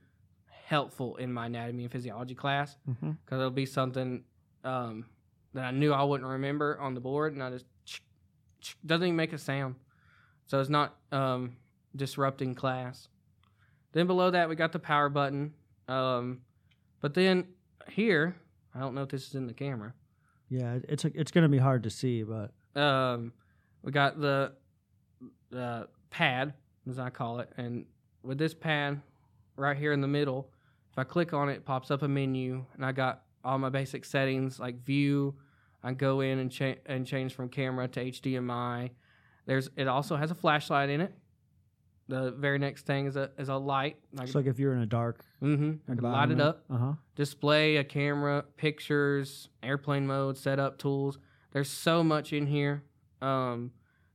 helpful in my anatomy and physiology class because it'll be something um, that I knew I wouldn't remember on the board, and I just doesn't even make a sound, so it's not um, disrupting class. Then below that, we got the power button, um, but then here, I don't know if this is in the camera. Yeah, it- it's it's gonna be hard to see, but um, we got the pad, as I call it, and with this pad right here in the middle, if I click on it, it pops up a menu, and I got all my basic settings like view. I go in and change and change from camera to HDMI. There's it also has a flashlight in it. The very next thing is a is a light. Like, it's like if you're in a dark mm-hmm. Light it up Uh huh. display, a camera, pictures, airplane mode, setup tools. There's so much in here um,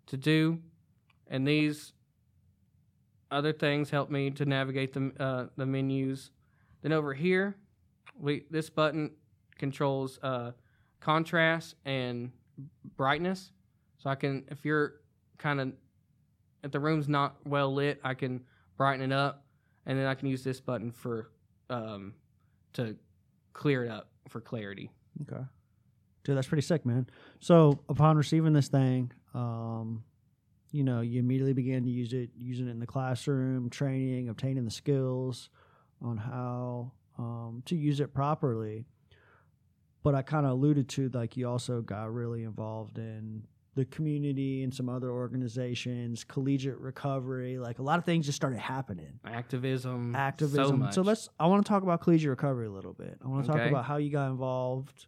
to do, and these other things help me to navigate the uh, the menus. Then over here, we this button controls uh, contrast and brightness. So I can, if you're kind of, if the room's not well lit, I can brighten it up, and then I can use this button for um, to clear it up for clarity. Okay. Dude, that's pretty sick, man. So upon receiving this thing, um, you know, you immediately began to use it, using it in the classroom, training, obtaining the skills on how um, to use it properly. But I kind of alluded to like you also got really involved in the community and some other organizations, collegiate recovery, like a lot of things just started happening Activism, So, activism. much. So, let's. I want to talk about collegiate recovery a little bit. I want to talk about how you got involved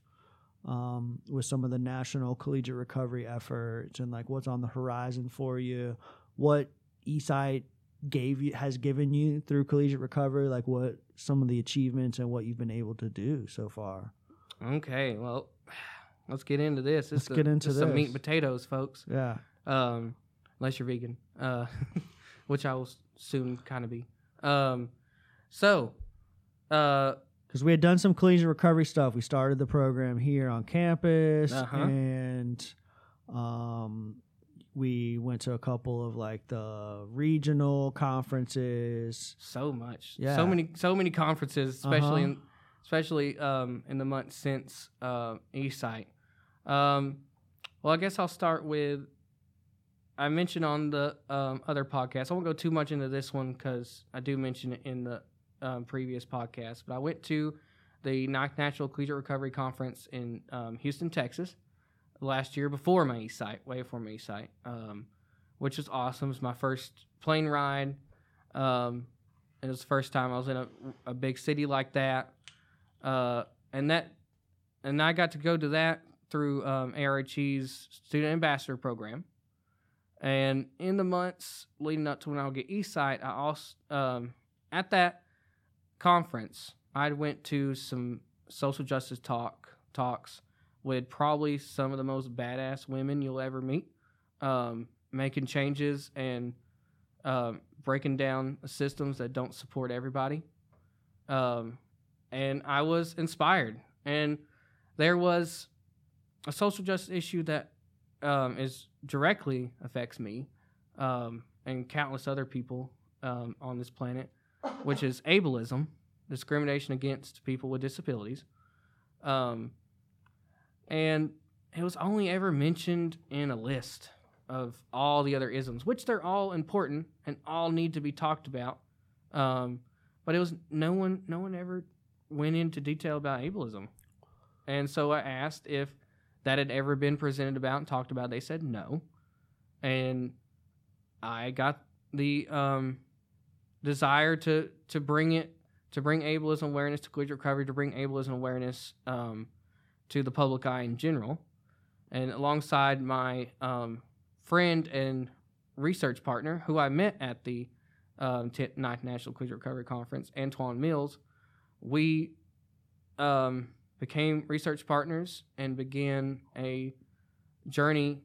um, with some of the national collegiate recovery efforts and like what's on the horizon for you. What eSight gave you has given you through collegiate recovery. Like what some of the achievements and what you've been able to do so far. Okay, well, let's get into this. Let's This get the- into this Some meat and potatoes, folks. Yeah. Um, unless you're vegan, uh, which I will soon kind of be. Um, so, uh, because we had done some collegiate recovery stuff. We started the program here on campus, Uh-huh. and um, we went to a couple of like the regional conferences. so much. Yeah. So many so many conferences, especially Uh-huh. in especially um, in the months since uh, eSight. Um, well, I guess I'll start with. I mentioned on the um, other podcast. I won't go too much into this one because I do mention it in the um, previous podcast. But I went to the Ninth National Collegiate Recovery Conference in um, Houston, Texas, last year before my eSight, way before my eSight, um, which was awesome. It was my first plane ride. Um, it was the first time I was in a, a big city like that, uh, and that, and I got to go to that through um, ARHE's Student Ambassador Program. And in the months leading up to when I'll get eSight, I also um, at that conference I went to some social justice talk talks with probably some of the most badass women you'll ever meet, um, making changes and um, breaking down systems that don't support everybody. Um, and I was inspired. And there was a social justice issue that um, is directly affects me um, and countless other people um, on this planet, which is ableism, discrimination against people with disabilities. Um, and it was only ever mentioned in a list of all the other isms, which they're all important and all need to be talked about. Um, but it was no one, no one ever went into detail about ableism. And so I asked if that had ever been presented about and talked about. They said no, and I got the um, desire to to bring it to bring ableism awareness to collegiate recovery, to bring ableism awareness um, to the public eye in general, and alongside my um, friend and research partner, who I met at the um, 10th Ninth National Collegiate Recovery Conference, Antoine Mills, we um, became research partners and began a journey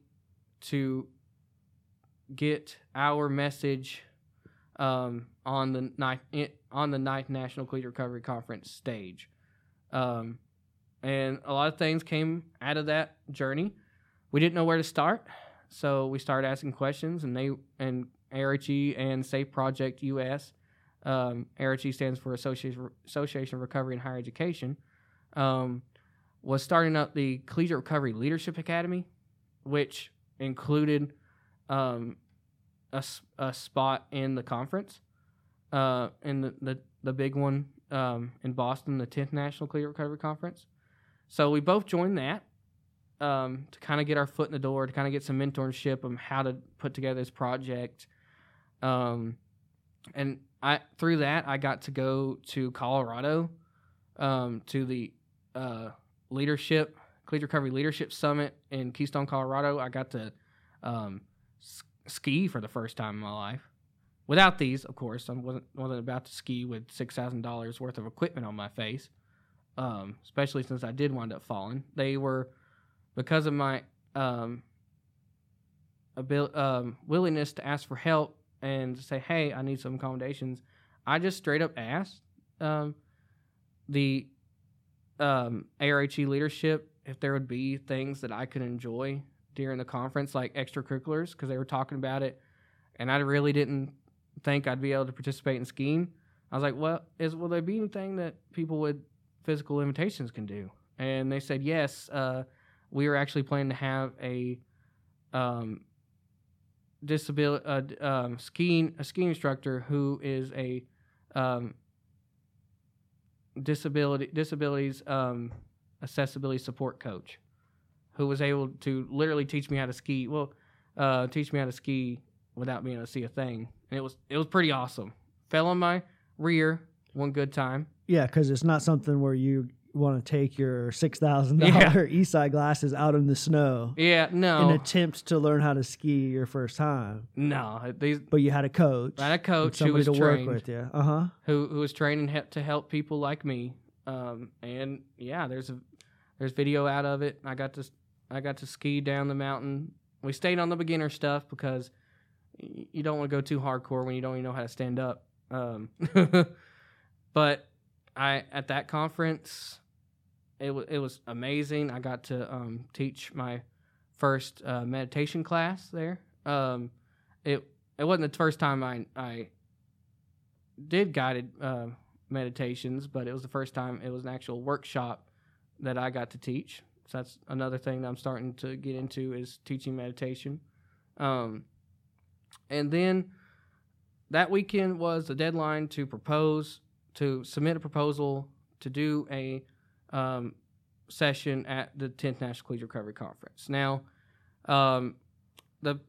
to get our message um, on the ninth on the ninth National Collegiate Recovery Conference stage, um, and a lot of things came out of that journey. We didn't know where to start, so we started asking questions, and they and ARHE and Safe Project US. Um, stands for Association Association of Recovery and Higher Education. Um, was starting up the Collegiate Recovery Leadership Academy, which included um, a, a spot in the conference, uh, in the, the, the big one um, in Boston, the 10th National Collegiate Recovery Conference. So we both joined that um, to kind of get our foot in the door, to kind of get some mentorship on how to put together this project. Um, and I through that I got to go to Colorado um, to the uh, leadership Collegiate Recovery Leadership Summit in Keystone, Colorado. I got to um, ski for the first time in my life. Without these, of course, I wasn't wasn't about to ski with six thousand dollars worth of equipment on my face. Um, especially since I did wind up falling. They were because of my um, abil- um, willingness to ask for help and say, "Hey, I need some accommodations." I just straight up asked um, the um, ARHE leadership if there would be things that I could enjoy during the conference, like extracurriculars, because they were talking about it, and I really didn't think I'd be able to participate in skiing. I was like, "Well, is will there be anything that people with physical limitations can do?" And they said, "Yes." Uh, we were actually planning to have a um, disability uh, um, skiing a skiing instructor who is a um, disability disabilities um, accessibility support coach who was able to literally teach me how to ski well uh, teach me how to ski without being able to see a thing. And it was it was pretty awesome. Fell on my rear one good time. Yeah, because it's not something where you want to take your six thousand Yeah. dollar eSight glasses out in the snow yeah no in attempt to learn how to ski your first time. no these But you had a coach. I had a coach who was to trained. work with you. Uh huh. who who was training he- to help people like me. Um, and yeah, there's a there's video out of it. I got to I got to ski down the mountain. We stayed on the beginner stuff because you don't want to go too hardcore when you don't even know how to stand up. Um, but I at that conference, it was it was amazing. I got to um, teach my first uh, meditation class there Um, it it wasn't the first time I I did guided uh, meditations, but it was the first time it was an actual workshop that I got to teach. So that's another thing that I'm starting to get into is teaching meditation. Um, and then that weekend was the deadline to propose, to submit a proposal, to do a um, session at the 10th National Collegiate Recovery Conference. Now, um, the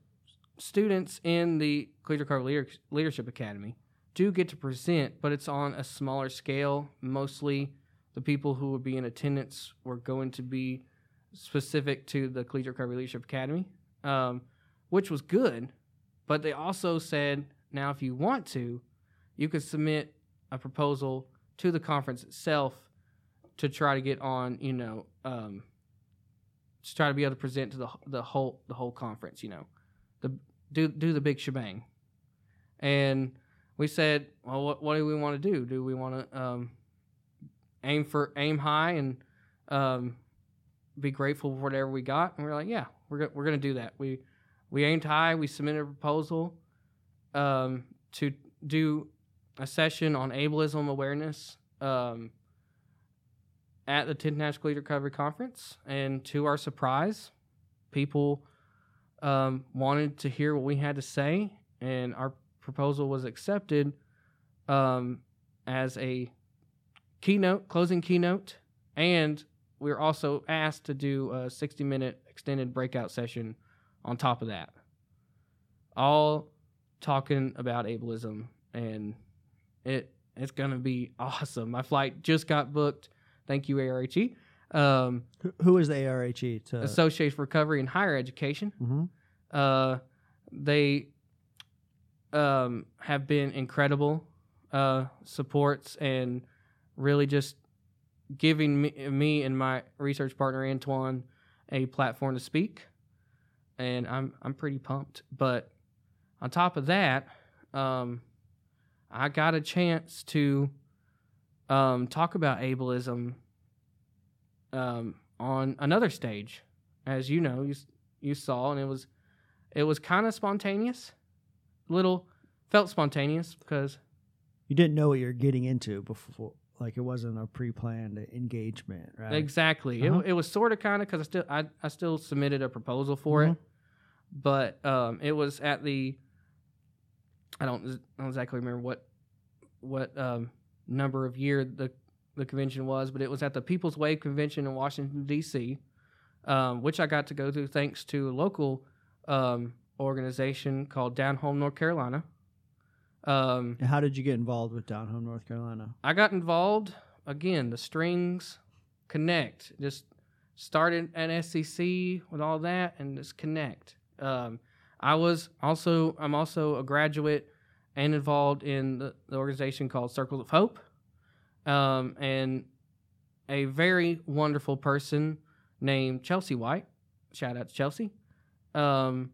students in the Collegiate Recovery Leader- Leadership Academy do get to present, but it's on a smaller scale. Mostly the people who would be in attendance were going to be specific to the Collegiate Recovery Leadership Academy, um, which was good. But they also said, now if you want to, you could submit a proposal to the conference itself to try to get on, you know, um, to try to be able to present to the the whole the whole conference, you know, the do do the big shebang. And we said, well, what what do we want to do? Do we want to um, aim for aim high and um, be grateful for whatever we got? And we are like, yeah, we're go- we're gonna do that. We we aimed high. We submitted a proposal um, to do a session on ableism awareness um, at the 10th National Leader Recovery Conference. And to our surprise, people um, wanted to hear what we had to say, and our proposal was accepted um, as a keynote, closing keynote, and we were also asked to do a 60 minute extended breakout session on top of that. All talking about ableism, and it it's gonna be awesome. My flight just got booked. Thank you, ARHE. Um, Who- is the ARHE to? Association for Recovery in Higher Education. Mhm. Uh, they um, have been incredible uh, supports and really just giving me, me and my research partner Antoine a platform to speak, and I'm I'm pretty pumped. But on top of that, um, I got a chance to um, talk about ableism um, on another stage, as you know, you you saw, and it was it was kind of spontaneous, little felt spontaneous because You didn't know what you're getting into before, like it wasn't a pre-planned engagement, right? exactly. Uh-huh. it, it was sort of kind of because I still I, I still submitted a proposal for it, but um, it was at the I don't, I don't exactly remember what what um, number of year the the convention was, but it was at the People's Wave Convention in Washington D.C., um, which I got to go to thanks to a local um, organization called Down Home North Carolina. Um, How did you get involved with Down Home, North Carolina? I got involved again. The strings connect. Just started at SCC with all that, and just connect. Um, I was also I'm also a graduate and involved in the, the organization called Circles of Hope, um, and a very wonderful person named Chelsea White. Shout out to Chelsea. Um,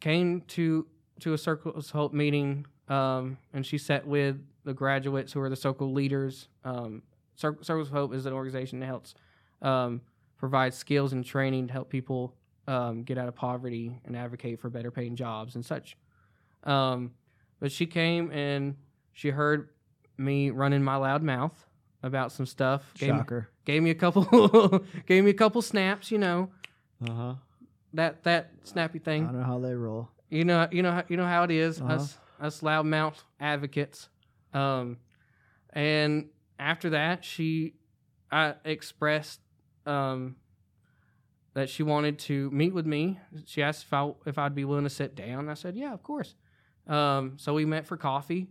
came to to a Circles of Hope meeting, um, and she sat with the graduates who are the circle leaders. Um, Cir- Circles of Hope is an organization that helps um, provide skills and training to help people um, get out of poverty and advocate for better paying jobs and such. But she came and she heard me running my loud mouth about some stuff. Gave, Shocker. gave me a couple, gave me a couple snaps. You know Uh huh. that that snappy thing. I don't know how they roll. You know, you know, how- you know how it is, Uh-huh. us us loudmouth advocates. Um, and after that, she, I expressed um, that she wanted to meet with me. She asked if I if I'd be willing to sit down. I said, yeah, of course. Um, so we met for coffee.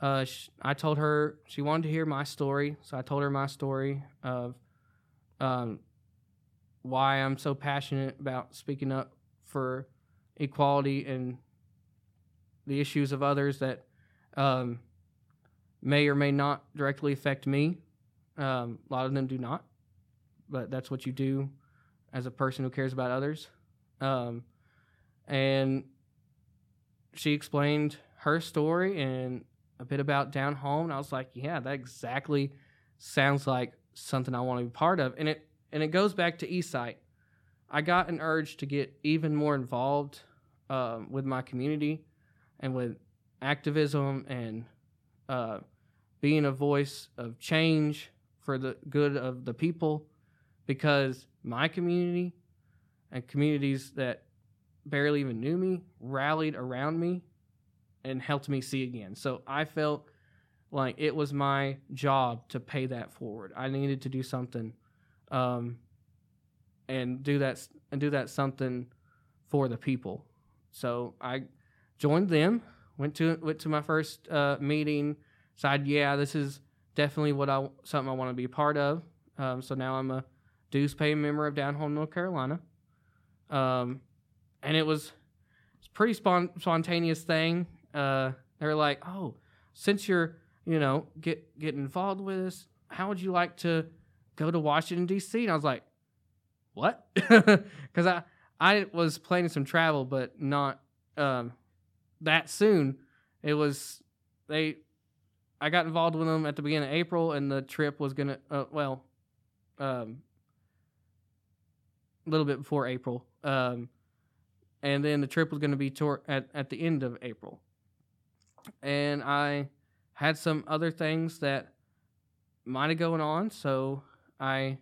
Uh, sh- I told her she wanted to hear my story, so I told her my story of um, why I'm so passionate about speaking up for equality and the issues of others that um, may or may not directly affect me. Um, a lot of them do not, but that's what you do as a person who cares about others. Um, and she explained her story and a bit about down home, and I was like, "Yeah, that exactly sounds like something I want to be part of." And it and it goes back to eSight. I got an urge to get even more involved um, with my community and with activism and uh, being a voice of change for the good of the people because my community and communities that barely even knew me rallied around me and helped me see again. So I felt like it was my job to pay that forward. I needed to do something um, and do that and do that something for the people. So I joined them, went to went to my first uh, meeting, decided, yeah, this is definitely what I something I want to be a part of. Um, so now I'm a dues paying member of Down Home North Carolina, um, and it was a pretty spon- spontaneous thing. Uh, they were like, oh, since you're you know get get involved with us, how would you like to go to Washington D.C.? And I was like, what? Because I I was planning some travel, but not um, that soon. It was they. I got involved with them at the beginning of April, and the trip was gonna uh, well, um, a little bit before April, um, and then the trip was gonna be toward at at the end of April, and I had some other things that might have going on, so I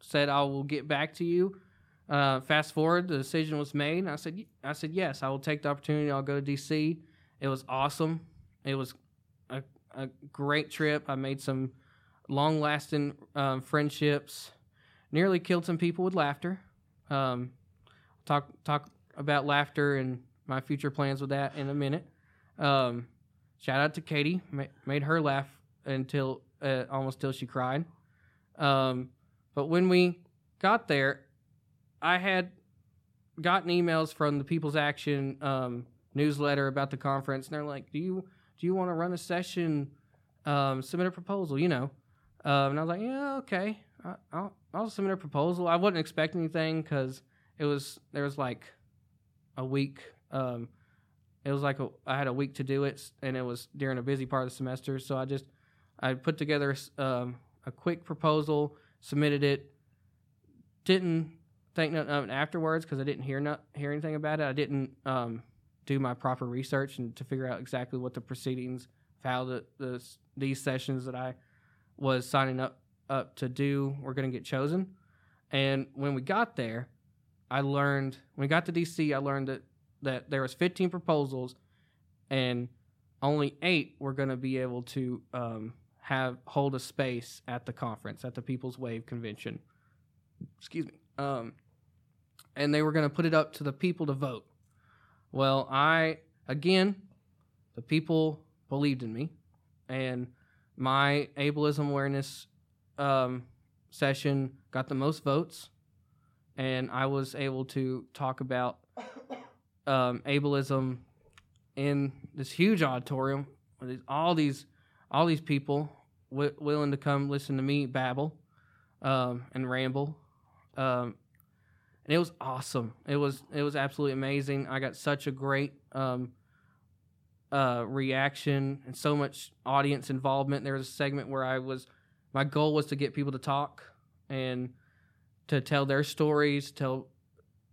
said I will get back to you uh, fast forward, the decision was made. I said, I said yes, I will take the opportunity. I'll go to DC. It was awesome. It was a, a great trip. I made some long lasting um, friendships. Nearly killed some people with laughter. Um, talk talk about laughter and my future plans with that in a minute. Um, shout out to Katie, Ma- made her laugh until uh, almost till she cried. Um, but when we got there, I had gotten emails from the People's Action um, newsletter about the conference, and they're like, "Do you do you want to run a session? Um, submit a proposal, you know?" Um, and I was like, "Yeah, okay, I, I'll I'll submit a proposal." I wasn't expecting anything because it was there was like a week. Um, it was like a, I had a week to do it, and it was during a busy part of the semester. So I just I put together um, a quick proposal, submitted it. Didn't think nothing of it afterwards because I didn't hear not hear anything about it. I didn't um, do my proper research and to figure out exactly what the proceedings, how the, the these sessions that I was signing up up to do were going to get chosen. And when we got there, I learned when we got to DC, I learned that that there was 15 proposals, and only eight were going to be able to um, have hold a space at the conference at the People's Wave Convention. Excuse me. Um, and they were going to put it up to the people to vote. Well, I, again, the people believed in me, and my ableism awareness um, session got the most votes, and I was able to talk about um, ableism in this huge auditorium with all these all these people w- willing to come listen to me babble um, and ramble um, and it was awesome. It was it was absolutely amazing. I got such a great um, uh, reaction and so much audience involvement. There was a segment where I was my goal was to get people to talk and to tell their stories, tell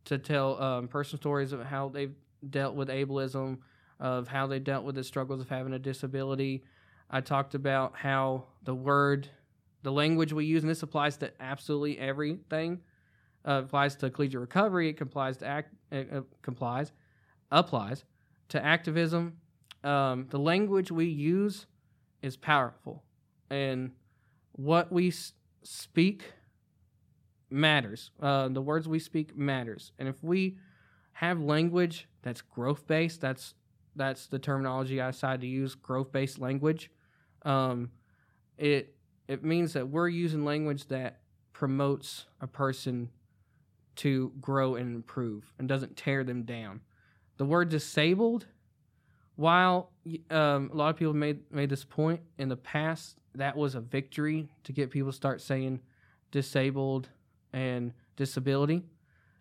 to tell um, personal stories of how they've dealt with ableism, of how they dealt with the struggles of having a disability. I talked about how the word, the language we use, and this applies to absolutely everything uh, applies to collegiate recovery. It complies to act uh, complies applies to activism. Um, the language we use is powerful, and what we s- speak matters. Uh, the words we speak matters, and if we have language that's growth based, that's that's the terminology I decided to use. Growth based language. Um, it it means that we're using language that promotes a person to grow and improve and doesn't tear them down. The word disabled, while um, a lot of people made made this point in the past, that was a victory to get people to start saying disabled and disability.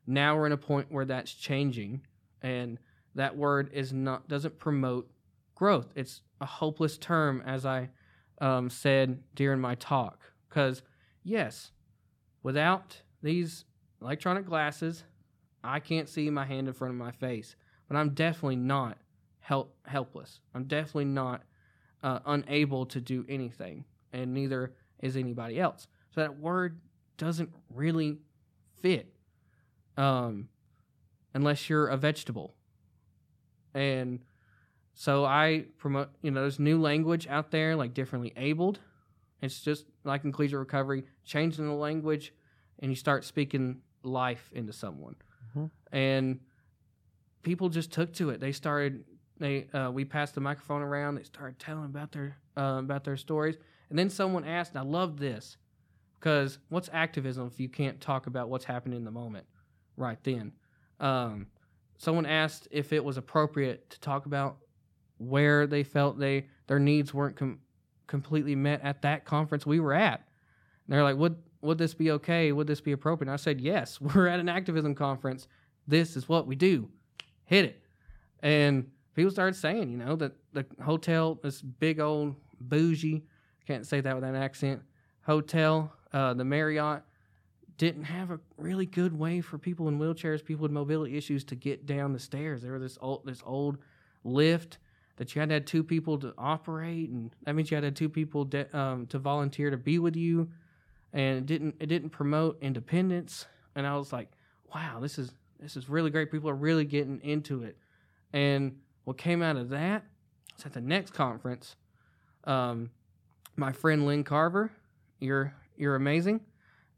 Now we're in a point where that's changing, and that word is not doesn't promote growth. It's a hopeless term, as I um, said during my talk. Because yes, without these electronic glasses I can't see my hand in front of my face, but I'm definitely not help helpless. I'm definitely not uh, unable to do anything, and neither is anybody else. So that word doesn't really fit, um, unless you're a vegetable. And so I promote, you know, there's new language out there, like differently abled. It's just like in collegiate recovery, changing the language, and you start speaking life into someone. Mhm. And people just took to it. They started. They uh, we passed the microphone around. They started telling about their uh, about their stories, and then someone asked. And I love this because what's activism if you can't talk about what's happening in the moment right then? Um, someone asked if it was appropriate to talk about where they felt they their needs weren't com- completely met at that conference we were at. And they're like, "Would would this be okay? Would this be appropriate?" And I said, "Yes. We're at an activism conference. This is what we do. Hit it." And people started saying, you know, that the hotel, this big old bougie, can't say that with an accent, hotel, uh, the Marriott, didn't have a really good way for people in wheelchairs, people with mobility issues, to get down the stairs. There was this old, this old lift that you had to have two people to operate, and that means you had to have two people de- um, to volunteer to be with you, and it didn't it didn't promote independence. And I was like, wow, this is this is really great. People are really getting into it. And what came out of that is at the next conference, um, my friend Lynn Carver, you're you're amazing.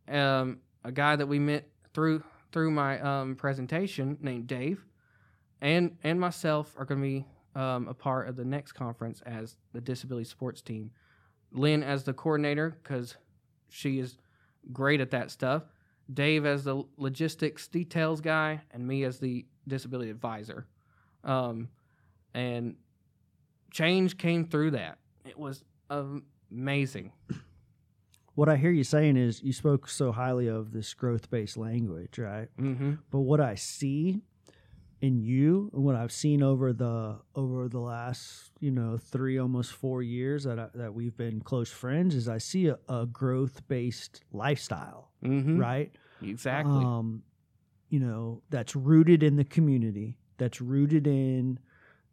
Um, a guy that we met through through my um, presentation named Dave, and and myself are going to be um, a part of the next conference as the disability sports team. Lynn as the coordinator because she is great at that stuff. Dave as the logistics details guy, and me as the disability advisor. Um, and change came through that. It was amazing. What I hear you saying is you spoke so highly of this growth based language, right? Mm-hmm. But what I see in you, and what I've seen over the over the last you know three almost four years that I, that we've been close friends, is I see a, a growth based lifestyle, Mm-hmm. right? Exactly. Um, you know, that's rooted in the community, that's rooted in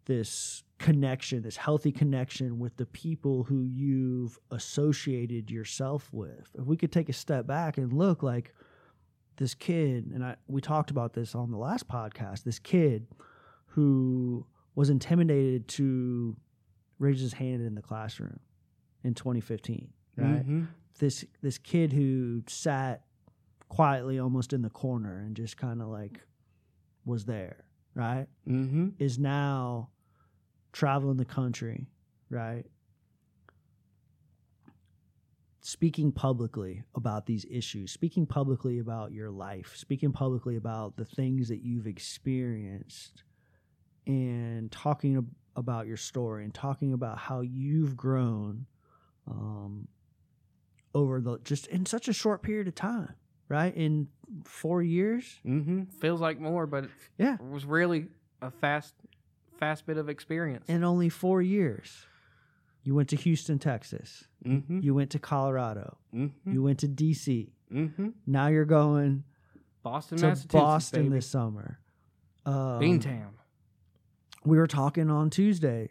this connection, this healthy connection with the people who you've associated yourself with. If we could take a step back and look like this kid, and I we talked about this on the last podcast, this kid who was intimidated to raise his hand in the classroom in 2015, right? Mhm. this this kid who sat quietly almost in the corner and just kind of like was there right Mm-hmm. is now traveling the country right speaking publicly about these issues speaking publicly about your life speaking publicly about the things that you've experienced and talking ab- about your story and talking about how you've grown um, over the just in such a short period of time, right? In four years, Mm-hmm. Feels like more, but yeah, it yeah, was really a fast, fast bit of experience. in only four years, you went to Houston, Texas. mm-hmm. You went to Colorado. mm-hmm. You went to DC. mm-hmm. Now you're going Boston, to Massachusetts, Boston baby. this summer. Um, Beantown. we were talking on Tuesday.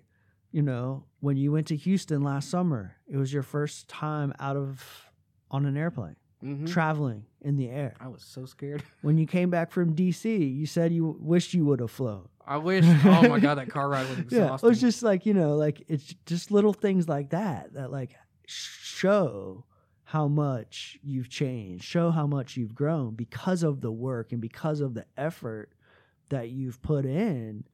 You know, when you went to Houston last summer, it was your first time out of on an airplane, Mm-hmm. traveling in the air. I was so scared. When you came back from DC, you said you wished you would have flown. I wish. Oh my god, that car ride was Yeah, exhausting. it was just like you know, like it's just little things like that that like show how much you've changed, show how much you've grown because of the work and because of the effort that you've put in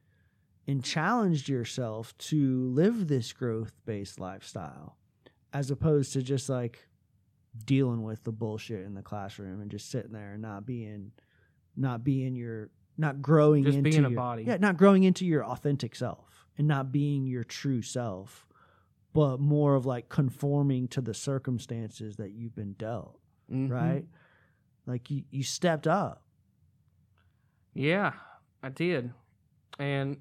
and challenged yourself to live this growth based lifestyle as opposed to just like dealing with the bullshit in the classroom and just sitting there and not being not being your not growing Just into being a your- body. yeah not growing into your authentic self and not being your true self but more of like conforming to the circumstances that you've been dealt Mhm. right like you, you stepped up Yeah, I did, and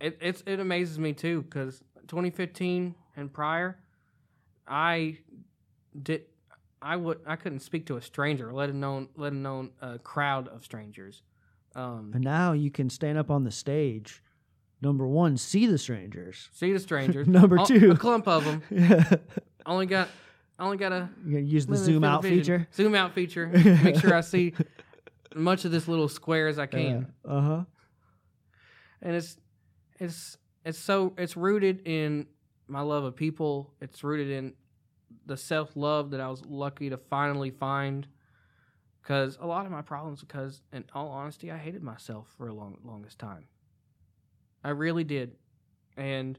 it it's it amazes me too because 2015 and prior, I did I would I couldn't speak to a stranger, let alone let alone a crowd of strangers. Um, And now you can stand up on the stage. Number one, see the strangers. see the strangers. Number All- two. a clump of them. Yeah. Only got I only got a You gotta use the zoom out vision. feature. Zoom out feature. Make sure I see much of this little square as I can. Uh huh. and it's it's it's so it's rooted in my love of people it's rooted in the self-love that i was lucky to finally find. Because a lot of my problems because in all honesty i hated myself for a long longest time. I really did. And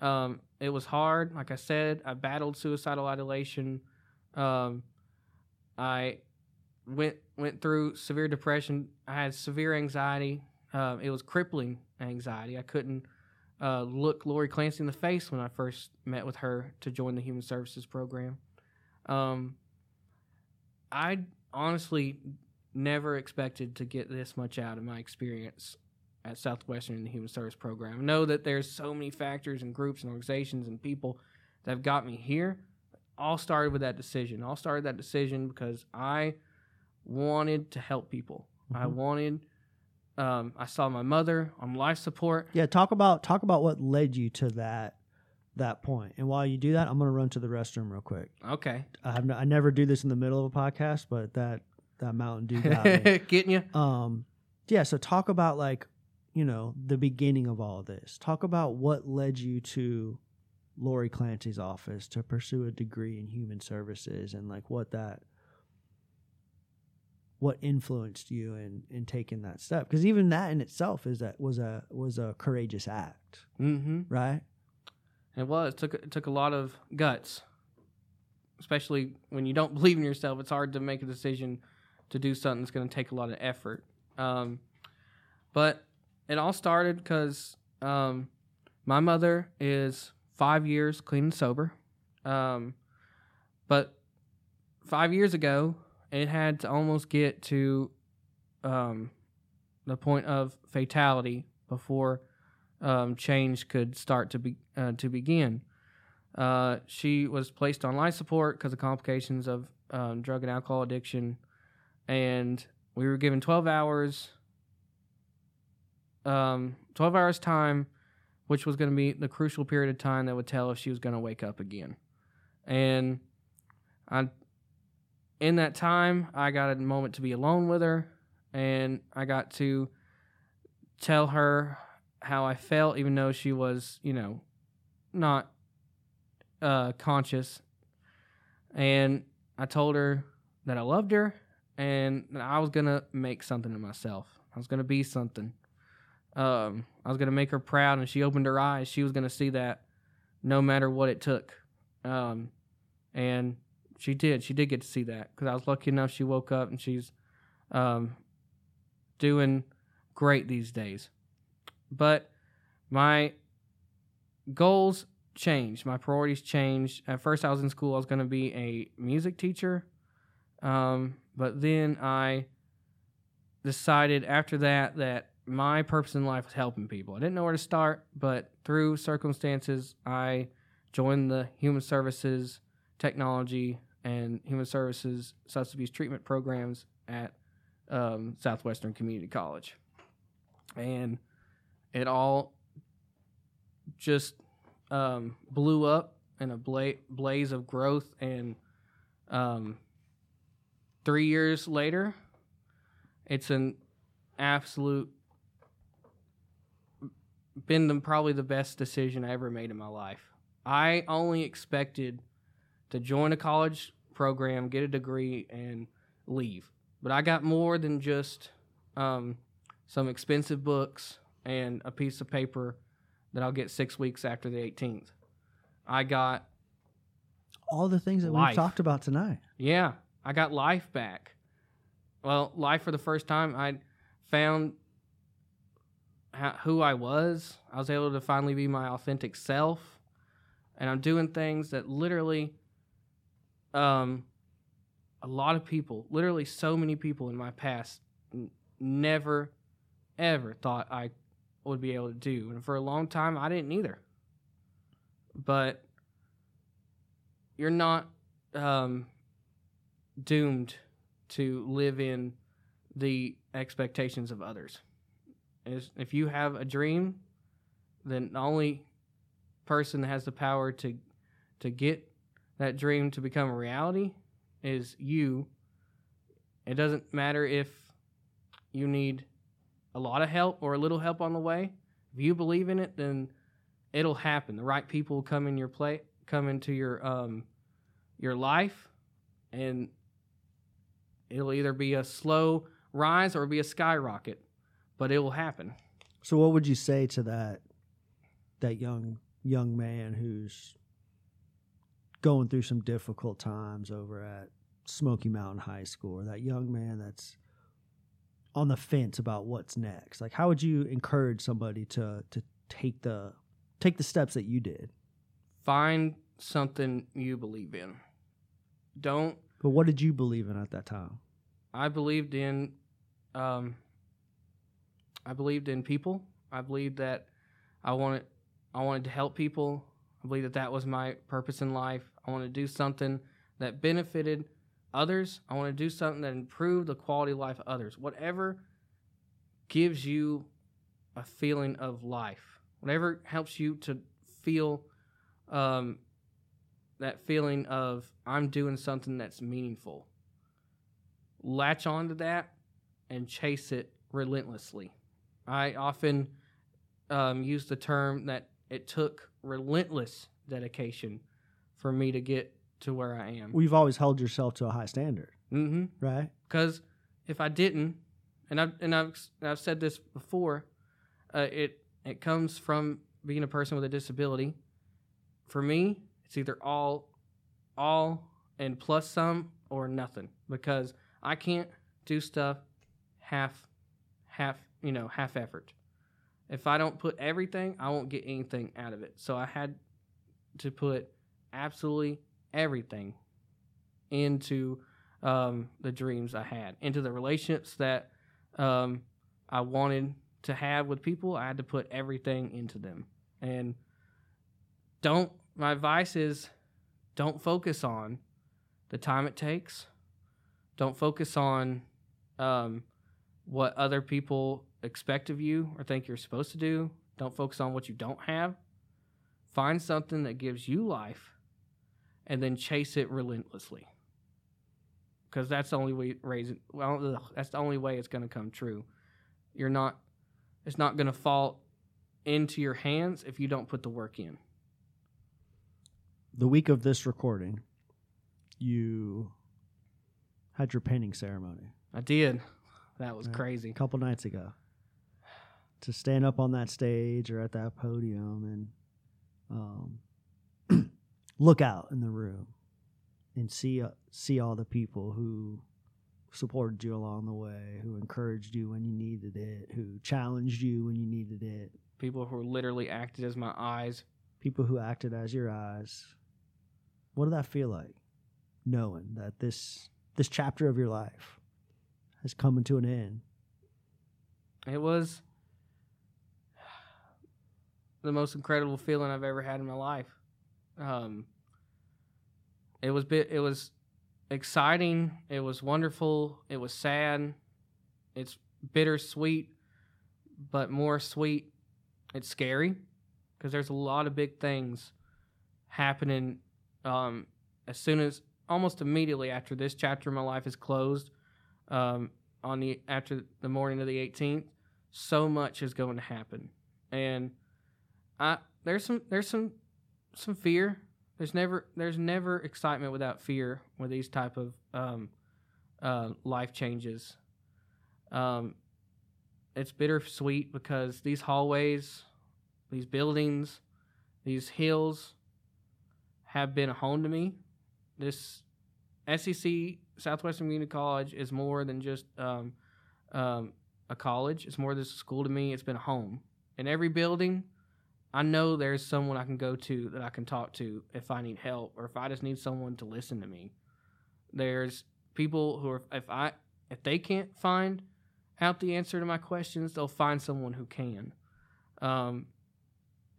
um, it was hard. Like i said i battled suicidal ideation. Um, i went went through severe depression. I had severe anxiety. Uh, it was crippling anxiety. I couldn't uh, look Lori Clancy in the face when I first met with her to join the Human Services program. Um, I honestly never expected to get this much out of my experience at Southwestern in the Human Service program. I know that there's so many factors and groups and organizations and people that have got me here. All started with that decision. All started that decision because I wanted to help people. I Mhm. wanted um, I saw my mother on life support. Yeah. Talk about talk about what led you to that that point. And while you do that, I'm gonna run to the restroom real quick. Okay, I have no, I never do this in the middle of a podcast, but that that Mountain Dew got me. getting you. um yeah so talk about like you know the beginning of all of this talk about what led you to lori clancy's office to pursue a degree in human services and like what that what influenced you in in taking that step because even that in itself is that was a was a courageous act Mm-hmm. right It was. It took it took a lot of guts, especially when you don't believe in yourself. It's hard to make a decision to do something that's going to take a lot of effort. Um, but it all started because um, my mother is five years clean and sober. Um, but five years ago, it had to almost get to um, the point of fatality before um, change could start to be uh, to begin. Uh, she was placed on life support because of complications of um, drug and alcohol addiction, and we were given 12 hours, um, 12 hours time, which was going to be the crucial period of time that would tell if she was going to wake up again. And I, in that time, I got a moment to be alone with her, and I got to tell her how I felt, even though she was, you know, not uh, conscious. And I told her that I loved her and that I was gonna make something of myself. I was gonna be something. Um, I was gonna make her proud, and she opened her eyes. She was gonna see that, no matter what it took. Um, and she did. She did get to see that because I was lucky enough. She woke up and she's um, doing great these days but my goals changed. My priorities changed. At first, I was in school. I was going to be a music teacher, um, but then I decided after that that my purpose in life was helping people. I didn't know where to start, but through circumstances, I joined the Human Services Technology and Human Services Substance Abuse Treatment programs at um, Southwestern Community College, and it all just um, blew up in a bla- blaze of growth. And um, three years later it's an absolute been the, probably the best decision i ever made in my life. I only expected to join a college program get a degree and leave but i got more than just um, some expensive books and a piece of paper that I'll get six weeks after the 18th. I got, all the things that we've talked about tonight yeah, I got life back. Well, life for the first time, I found ho- who I was. I was able to finally be my authentic self. And I'm doing things that literally, um, a lot of people, literally so many people in my past, n- never, ever thought I would be able to do. And for a long time, I didn't either. But you're not, um, doomed to live in the expectations of others. If you have a dream, then the only person that has the power to to get that dream to become a reality is you. It doesn't matter if you need a lot of help or a little help on the way. If you believe in it, then it'll happen. The right people will come in your play, come into your um, your life, and it'll either be a slow rise or be a skyrocket, but it will happen. So what would you say to that that young young man who's going through some difficult times over at Smoky Mountain High School or that young man that's on the fence about what's next? Like how would you encourage somebody to to take the take the steps that you did? Find something you believe in. Don't But what did you believe in at that time? I believed in um I believed in people. I believed that I wanted I wanted to help people. I believe that that was my purpose in life. I want to do something that benefited others. I want to do something that improved the quality of life of others. Whatever gives you a feeling of life. Whatever helps you to feel um, that feeling of I'm doing something that's meaningful latch onto that and chase it relentlessly. I often um, use the term that it took relentless dedication for me to get to where I am. Well, you've always held yourself to a high standard, mm-hmm. right? Because if I didn't, and I've and I've I've said this before, uh, it it comes from being a person with a disability. For me, it's either all, all and plus some or nothing because I can't do stuff half, half you know half effort. If I don't put everything, I won't get anything out of it. So I had to put absolutely everything into um, the dreams I had, into the relationships that um, I wanted to have with people. I had to put everything into them. And don't, my advice is don't focus on the time it takes. Don't focus on um, what other people expect of you or think you're supposed to do. Don't focus on what you don't have. Find something that gives you life and then chase it relentlessly. Because that's the only way raise it. Well, ugh, that's the only way it's going to come true. You're not. It's not going to fall into your hands if you don't put the work in. The week of this recording, you had your pinning ceremony I did. That was Yeah. crazy. a couple nights ago. To stand up on that stage or at that podium and um, look out in the room and see uh, see all the people who supported you along the way, who encouraged you when you needed it, who challenged you when you needed it, People who literally acted as my eyes. people who acted as your eyes. What did that feel like? Knowing that this this chapter of your life has come to an end. It was the most incredible feeling I've ever had in my life. Um, it was bit. It was exciting. It was wonderful. It was sad. It's bittersweet, but more sweet. It's scary because there's a lot of big things happening. Um, as soon as almost immediately after this chapter of my life is closed, um, on the after the morning of the 18th, so much is going to happen, and I there's some there's some some fear. There's never there's never excitement without fear with these type of um, uh, life changes. Um, it's bittersweet because these hallways, these buildings, these hills have been a home to me. This SEC Southwestern Community College is more than just um, um, a college. It's more than a school to me. It's been a home. In every building, I know there's someone I can go to that I can talk to if I need help or if I just need someone to listen to me. There's people who are if I if they can't find out the answer to my questions, they'll find someone who can. Um,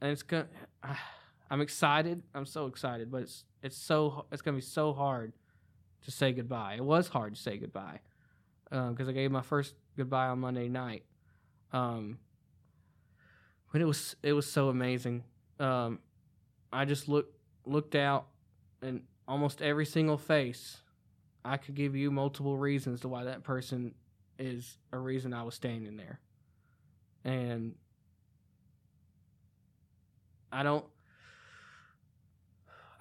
and it's gonna. I'm excited. I'm so excited, but it's it's so it's gonna be so hard to say goodbye. It was hard to say goodbye because I gave my first goodbye on Monday night. Um, it was it was so amazing. Um, I just looked looked out, and almost every single face, I could give you multiple reasons to why that person is a reason I was standing there, and I don't.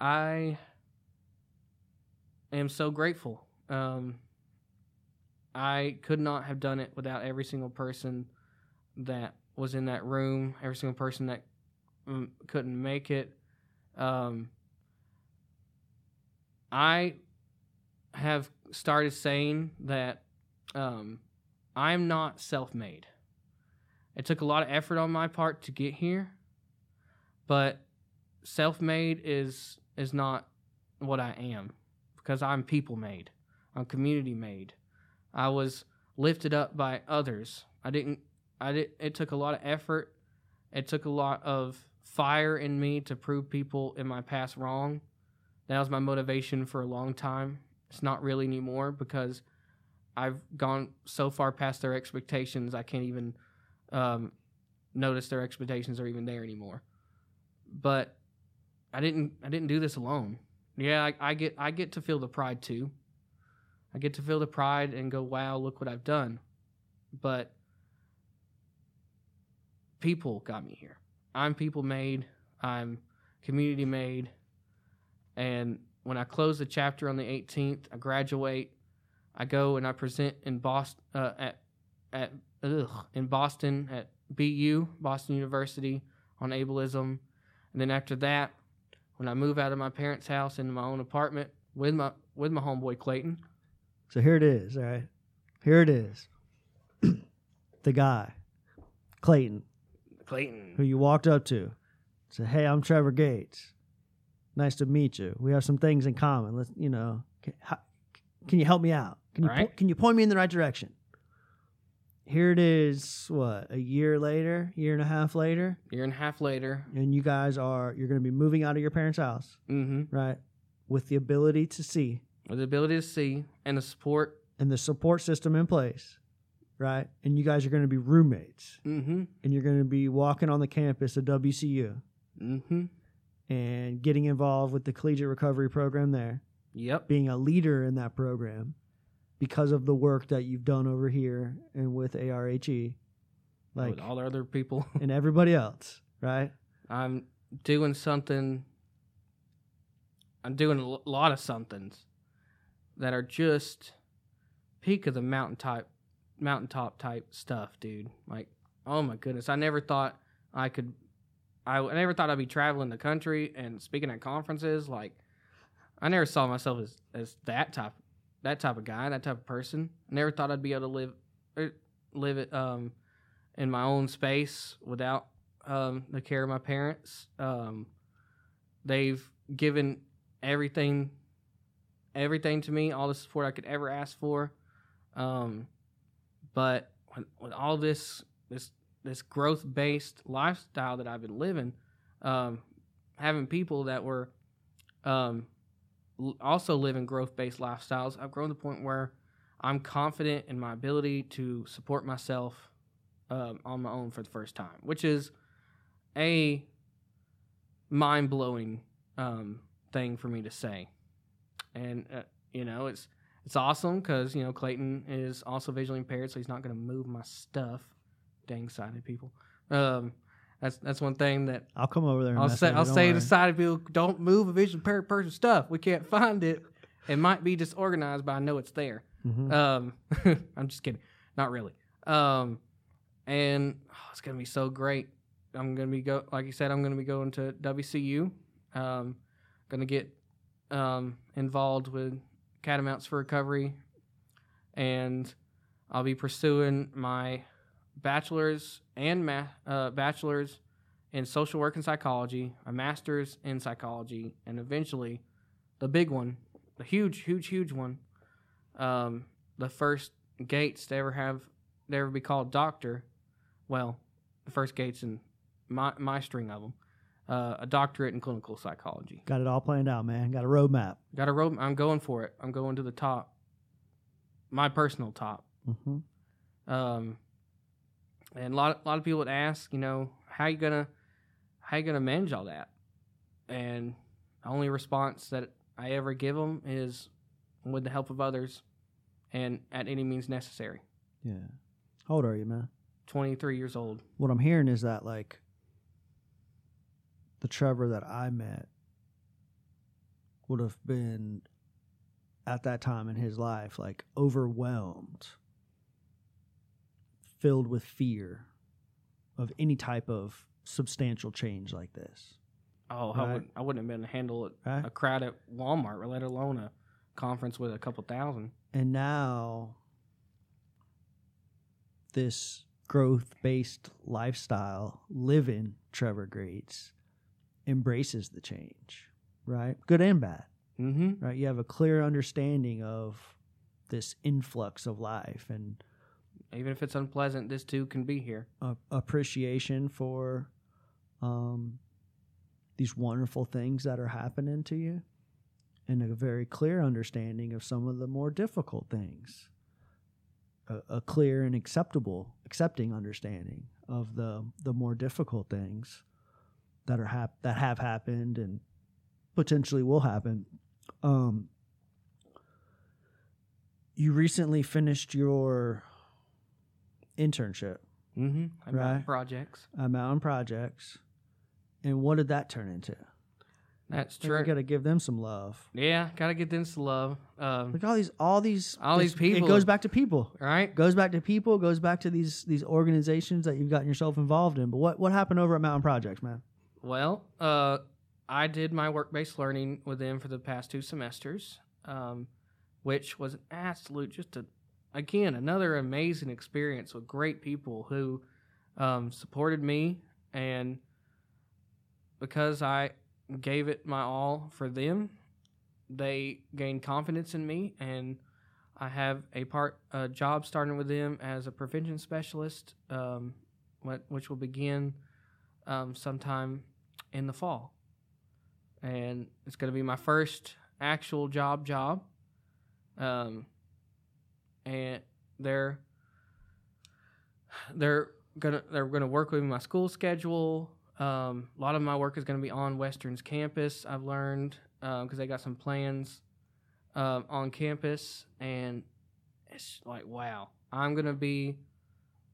I am so grateful. Um, I could not have done it without every single person that was in that room, every single person that mm, couldn't make it. Um, I have started saying that um, I'm not self made. It took a lot of effort on my part to get here, but self made is is not what I am because I'm people made. I'm community made. I was lifted up by others. I didn't I did it took a lot of effort. It took a lot of fire in me to prove people in my past wrong. That was my motivation for a long time. It's not really anymore because I've gone so far past their expectations I can't even um, notice their expectations are even there anymore. But I didn't I didn't do this alone. Yeah, I, I get I get to feel the pride too. I get to feel the pride and go, wow, look what I've done. But people got me here. I'm people made. I'm community made. And when I close the chapter on the 18th, I graduate. I go and I present in Boston uh, at at ugh, in Boston at BU Boston University on ableism, and then after that, when I move out of my parents' house into my own apartment with my with my homeboy Clayton, So here it is, all right? Here it is. the guy, Clayton, Clayton, who you walked up to, said, "Hey, I'm Trevor Gates. Nice to meet you. We have some things in common. Let's, you know, can, how, can you help me out? Can you po- can you point me in the right direction?" Here it is. What a year later, year and a half later, year and a half later, and you guys are you're going to be moving out of your parents' house, mm-hmm, right? With the ability to see with the ability to see and the support, and the support system in place, right? And you guys are going to be roommates, mm-hmm, and you're going to be walking on the campus of WCU mm-hmm, and getting involved with the collegiate recovery program there, yep, being a leader in that program because of the work that you've done over here and with ARHE, like with all the other people. and everybody else, right? I'm doing something. I'm doing a lot of somethings that are just peak of the mountain type, mountaintop type stuff, dude. Like, oh my goodness, I never thought I could. I, I never thought I'd be traveling the country and speaking at conferences. Like, I never saw myself as as that type, that type of guy, that type of person. I never thought I'd be able to live, er, live it um, in my own space without um, the care of my parents. Um, they've given everything, everything to me, all the support I could ever ask for. Um, but with, with all this, this, this growth based lifestyle that I've been living, um, having people that were um, also living growth based lifestyles, I've grown to the point where I'm confident in my ability to support myself um, on my own for the first time, which is a mind blowing um, thing for me to say. And uh, you know, it's it's awesome because you know Clayton is also visually impaired, so he's not going to move my stuff. Dang sighted people. Um, that's that's one thing that I'll come over there. And I'll say I'll say worry. to sighted people, don't move a visually impaired person's stuff. We can't find it. It might be disorganized, but I know it's there. Mhm. Um, I'm just kidding. Not really. Um, and oh, it's gonna be so great. I'm gonna be go like you said. I'm gonna be going to WCU. Um, gonna get um, involved with Catamounts for Recovery, and I'll be pursuing my bachelor's and ma- uh, bachelor's in social work and psychology, a master's in psychology, and eventually the big one, the huge, huge, huge one, um, the first Gates to ever have to ever be called doctor. Well, the first Gates in my my string of them, uh, a doctorate in clinical psychology. Got it all planned out, man. Got a roadmap. Got a road. I'm going for it. I'm going to the top. My personal top. hmm Um, and a lot, a lot of people would ask, you know, how you gonna, how you gonna manage all that? And the only response that I ever give them is, with the help of others, and at any means necessary. Yeah. How old are you, man? 23 years old. What I'm hearing is that like the Trevor that I met would have been at that time in his life like overwhelmed, filled with fear of any type of substantial change like this. Oh, I Right. would, I wouldn't have been able to handle it, Right? a crowd at Walmart, let alone a conference with a couple thousand. And now this growth based lifestyle living Trevor Gates embraces the change, right? Good and bad, Mm-hmm. right? You have a clear understanding of this influx of life and Even if it's unpleasant, this too can be here. appreciation for um, these wonderful things that are happening to you and a very clear understanding of some of the more difficult things a, a clear and acceptable accepting understanding of the the more difficult things that are hap- that have happened and potentially will happen um you recently finished your internship Mm-hmm. Right. Projects. at Mountain Projects. And what did that turn into? That's true. got to give them some love. Yeah, gotta get some love. Um, Look all these, all these, All these people. It goes back to people. right? Goes back to people. Goes back to these these organizations that you've gotten yourself involved in. But what what happened over at Mountain Projects, man? Well, uh, I did my work-based learning with them for the past two semesters, um, which was an absolute just a again another amazing experience with great people who um, supported me and because I gave it my all for them, they gained confidence in me and. I have a part a job starting with them as a prevention specialist, um, which will begin um, sometime in the fall. And it's going to be my first actual job job. Um, and they're they're gonna they're gonna work with my school schedule. Um, a lot of my work is going to be on Western's campus. I've learned because they got some plans um, on campus, and it's like wow, I'm going to be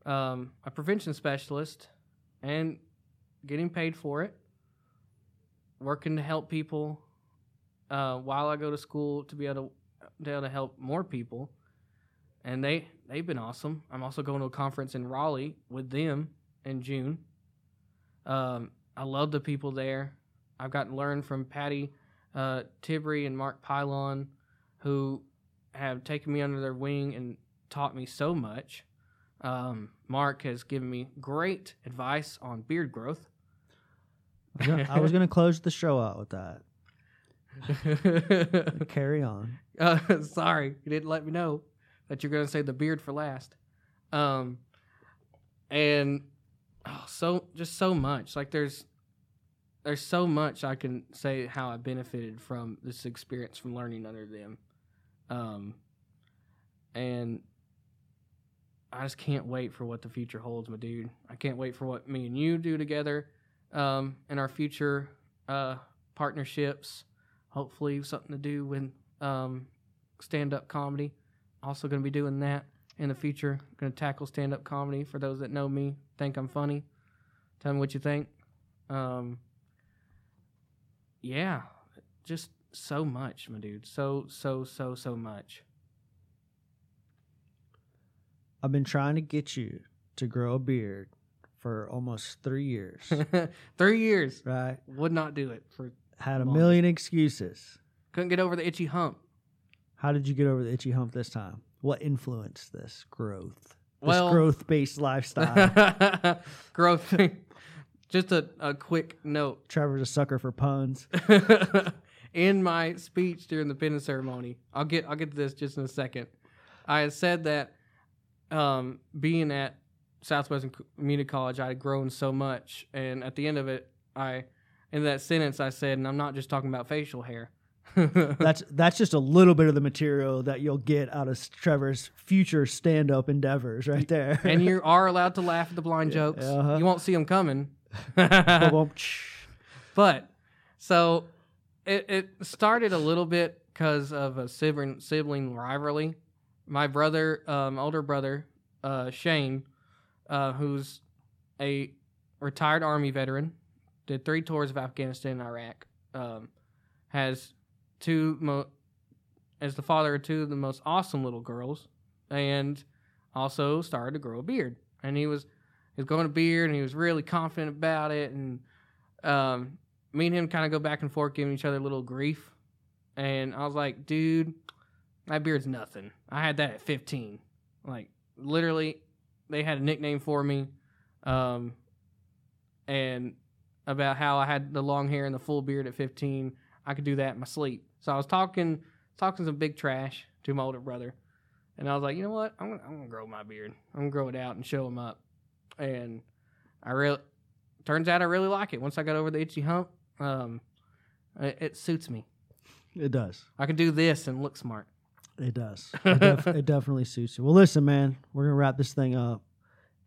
um, a prevention specialist and getting paid for it, working to help people uh, while I go to school to be able to, be able to help more people. And they they've been awesome. I'm also going to a conference in Raleigh with them in June. Um, I love the people there. I've gotten to learn from Patty uh, and Mark Pylon, who have taken me under their wing and taught me so much. Um, Mark has given me great advice on beard growth. I was gonna- I was going to close the show out with that. Carry on. uh, sorry, you didn't let me know that you're going to say the beard for last. Um, and oh, so just so much. Like there's there's so much I can say how I benefited from this experience from learning under them. Um, and I just can't wait for what the future holds, my dude. I can't wait for what me and you do together um, in our future uh, partnerships. Hopefully, something to do with um, stand up comedy. Also, going to be doing that in the future. Going to tackle stand up comedy for those that know me, think I'm funny. Tell me what you think. Um, yeah, just so much, my dude. So, so, so, so much. I've been trying to get you to grow a beard for almost three years, Three years. right? Would not do it for Had a Long. million excuses. couldn't get over the itchy hump. How did you get over the itchy hump this time? What influenced this growth? This Well- growth based lifestyle. Growth. Just a, a quick note. Trevor's a sucker for puns. in my speech during the pinning ceremony, I'll get I'll get to this just in a second. I said that um, being at Southwestern Community College, I had grown so much, and at the end of it, I in that sentence I said, and I'm not just talking about facial hair. That's that's just a little bit of the material that you'll get out of Trevor's future stand-up endeavors, right there. and you are allowed to laugh at the blind jokes. uh-huh. You won't see them coming. But so it, it started a little bit because of a sibling sibling rivalry. My brother, um, older brother, uh, Shane, uh, who's a retired Army veteran, did three tours of Afghanistan and Iraq, um, has two mo- as the father of two of the most awesome little girls, and also started to grow a beard. And he was he was growing a beard, and he was really confident about it, and um, me and him kind of go back and forth, giving each other a little grief. And I was like, dude, my beard's nothing. I had that at 15. Like, literally, they had a nickname for me. Um, and about how I had the long hair and the full beard at 15. I could do that in my sleep. So I was talking, talking some big trash to my older brother. And I was like, you know what? I'm gonna, I'm gonna grow my beard. I'm gonna grow it out and show him up. And I really, turns out I really like it. Once I got over the itchy hump, um, it, it suits me. It does. I can do this and look smart. It does. It, def- it definitely suits you. Well, listen, man, we're gonna wrap this thing up.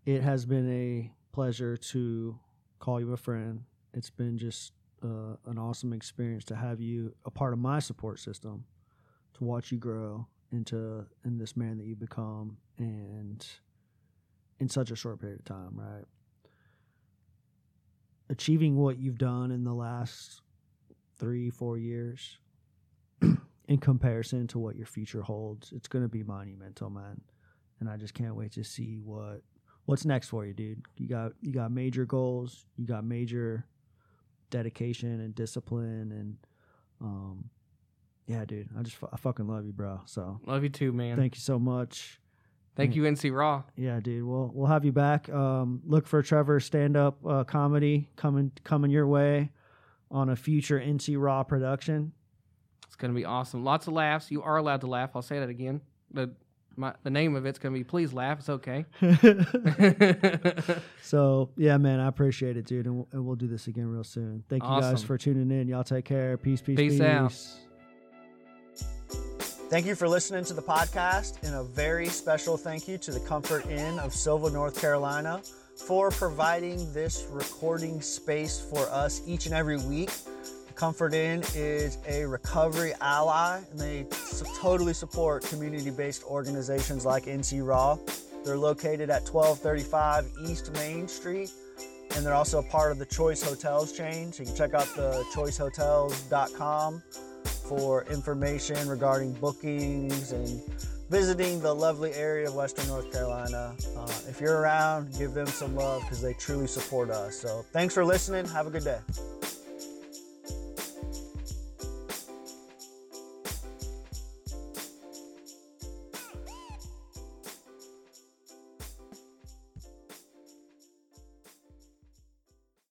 It has been a pleasure to call you a friend. It's been just uh, an awesome experience to have you a part of my support system, to watch you grow into in this man that you become, and in such a short period of time, right? Achieving what you've done in the last three, four years in comparison to what your future holds, it's going to be monumental, man. And I just can't wait to see what what's next for you, dude. You got you got major goals, you got major dedication and discipline, and um, yeah, dude. I just I fucking love you, bro. So Love you too, man. thank you so much. Thank you, NC Raw. Yeah, dude. We'll we'll have you back. Um, look for Trevor stand up uh, comedy coming coming your way on a future NC Raw production. It's gonna be awesome. Lots of laughs. You are allowed to laugh. I'll say that again. The my the name of it's gonna be Please Laugh. It's okay. so yeah, man, I appreciate it, dude, and we'll, and we'll do this again real soon. Thank you guys for tuning in. Y'all take care. Peace, peace, Peace peace. out. Thank you for listening to the podcast, and a very special thank you to the Comfort Inn of Sylva, North Carolina, for providing this recording space for us each and every week. Comfort Inn is a recovery ally, and they totally support community based organizations like NC Raw. They're located at 1235 East Main Street, and they're also a part of the Choice Hotels chain. So you can check out the choicehotels.com for information regarding bookings and visiting the lovely area of Western North Carolina. Uh, if you're around, give them some love because they truly support us. So thanks for listening. Have a good day.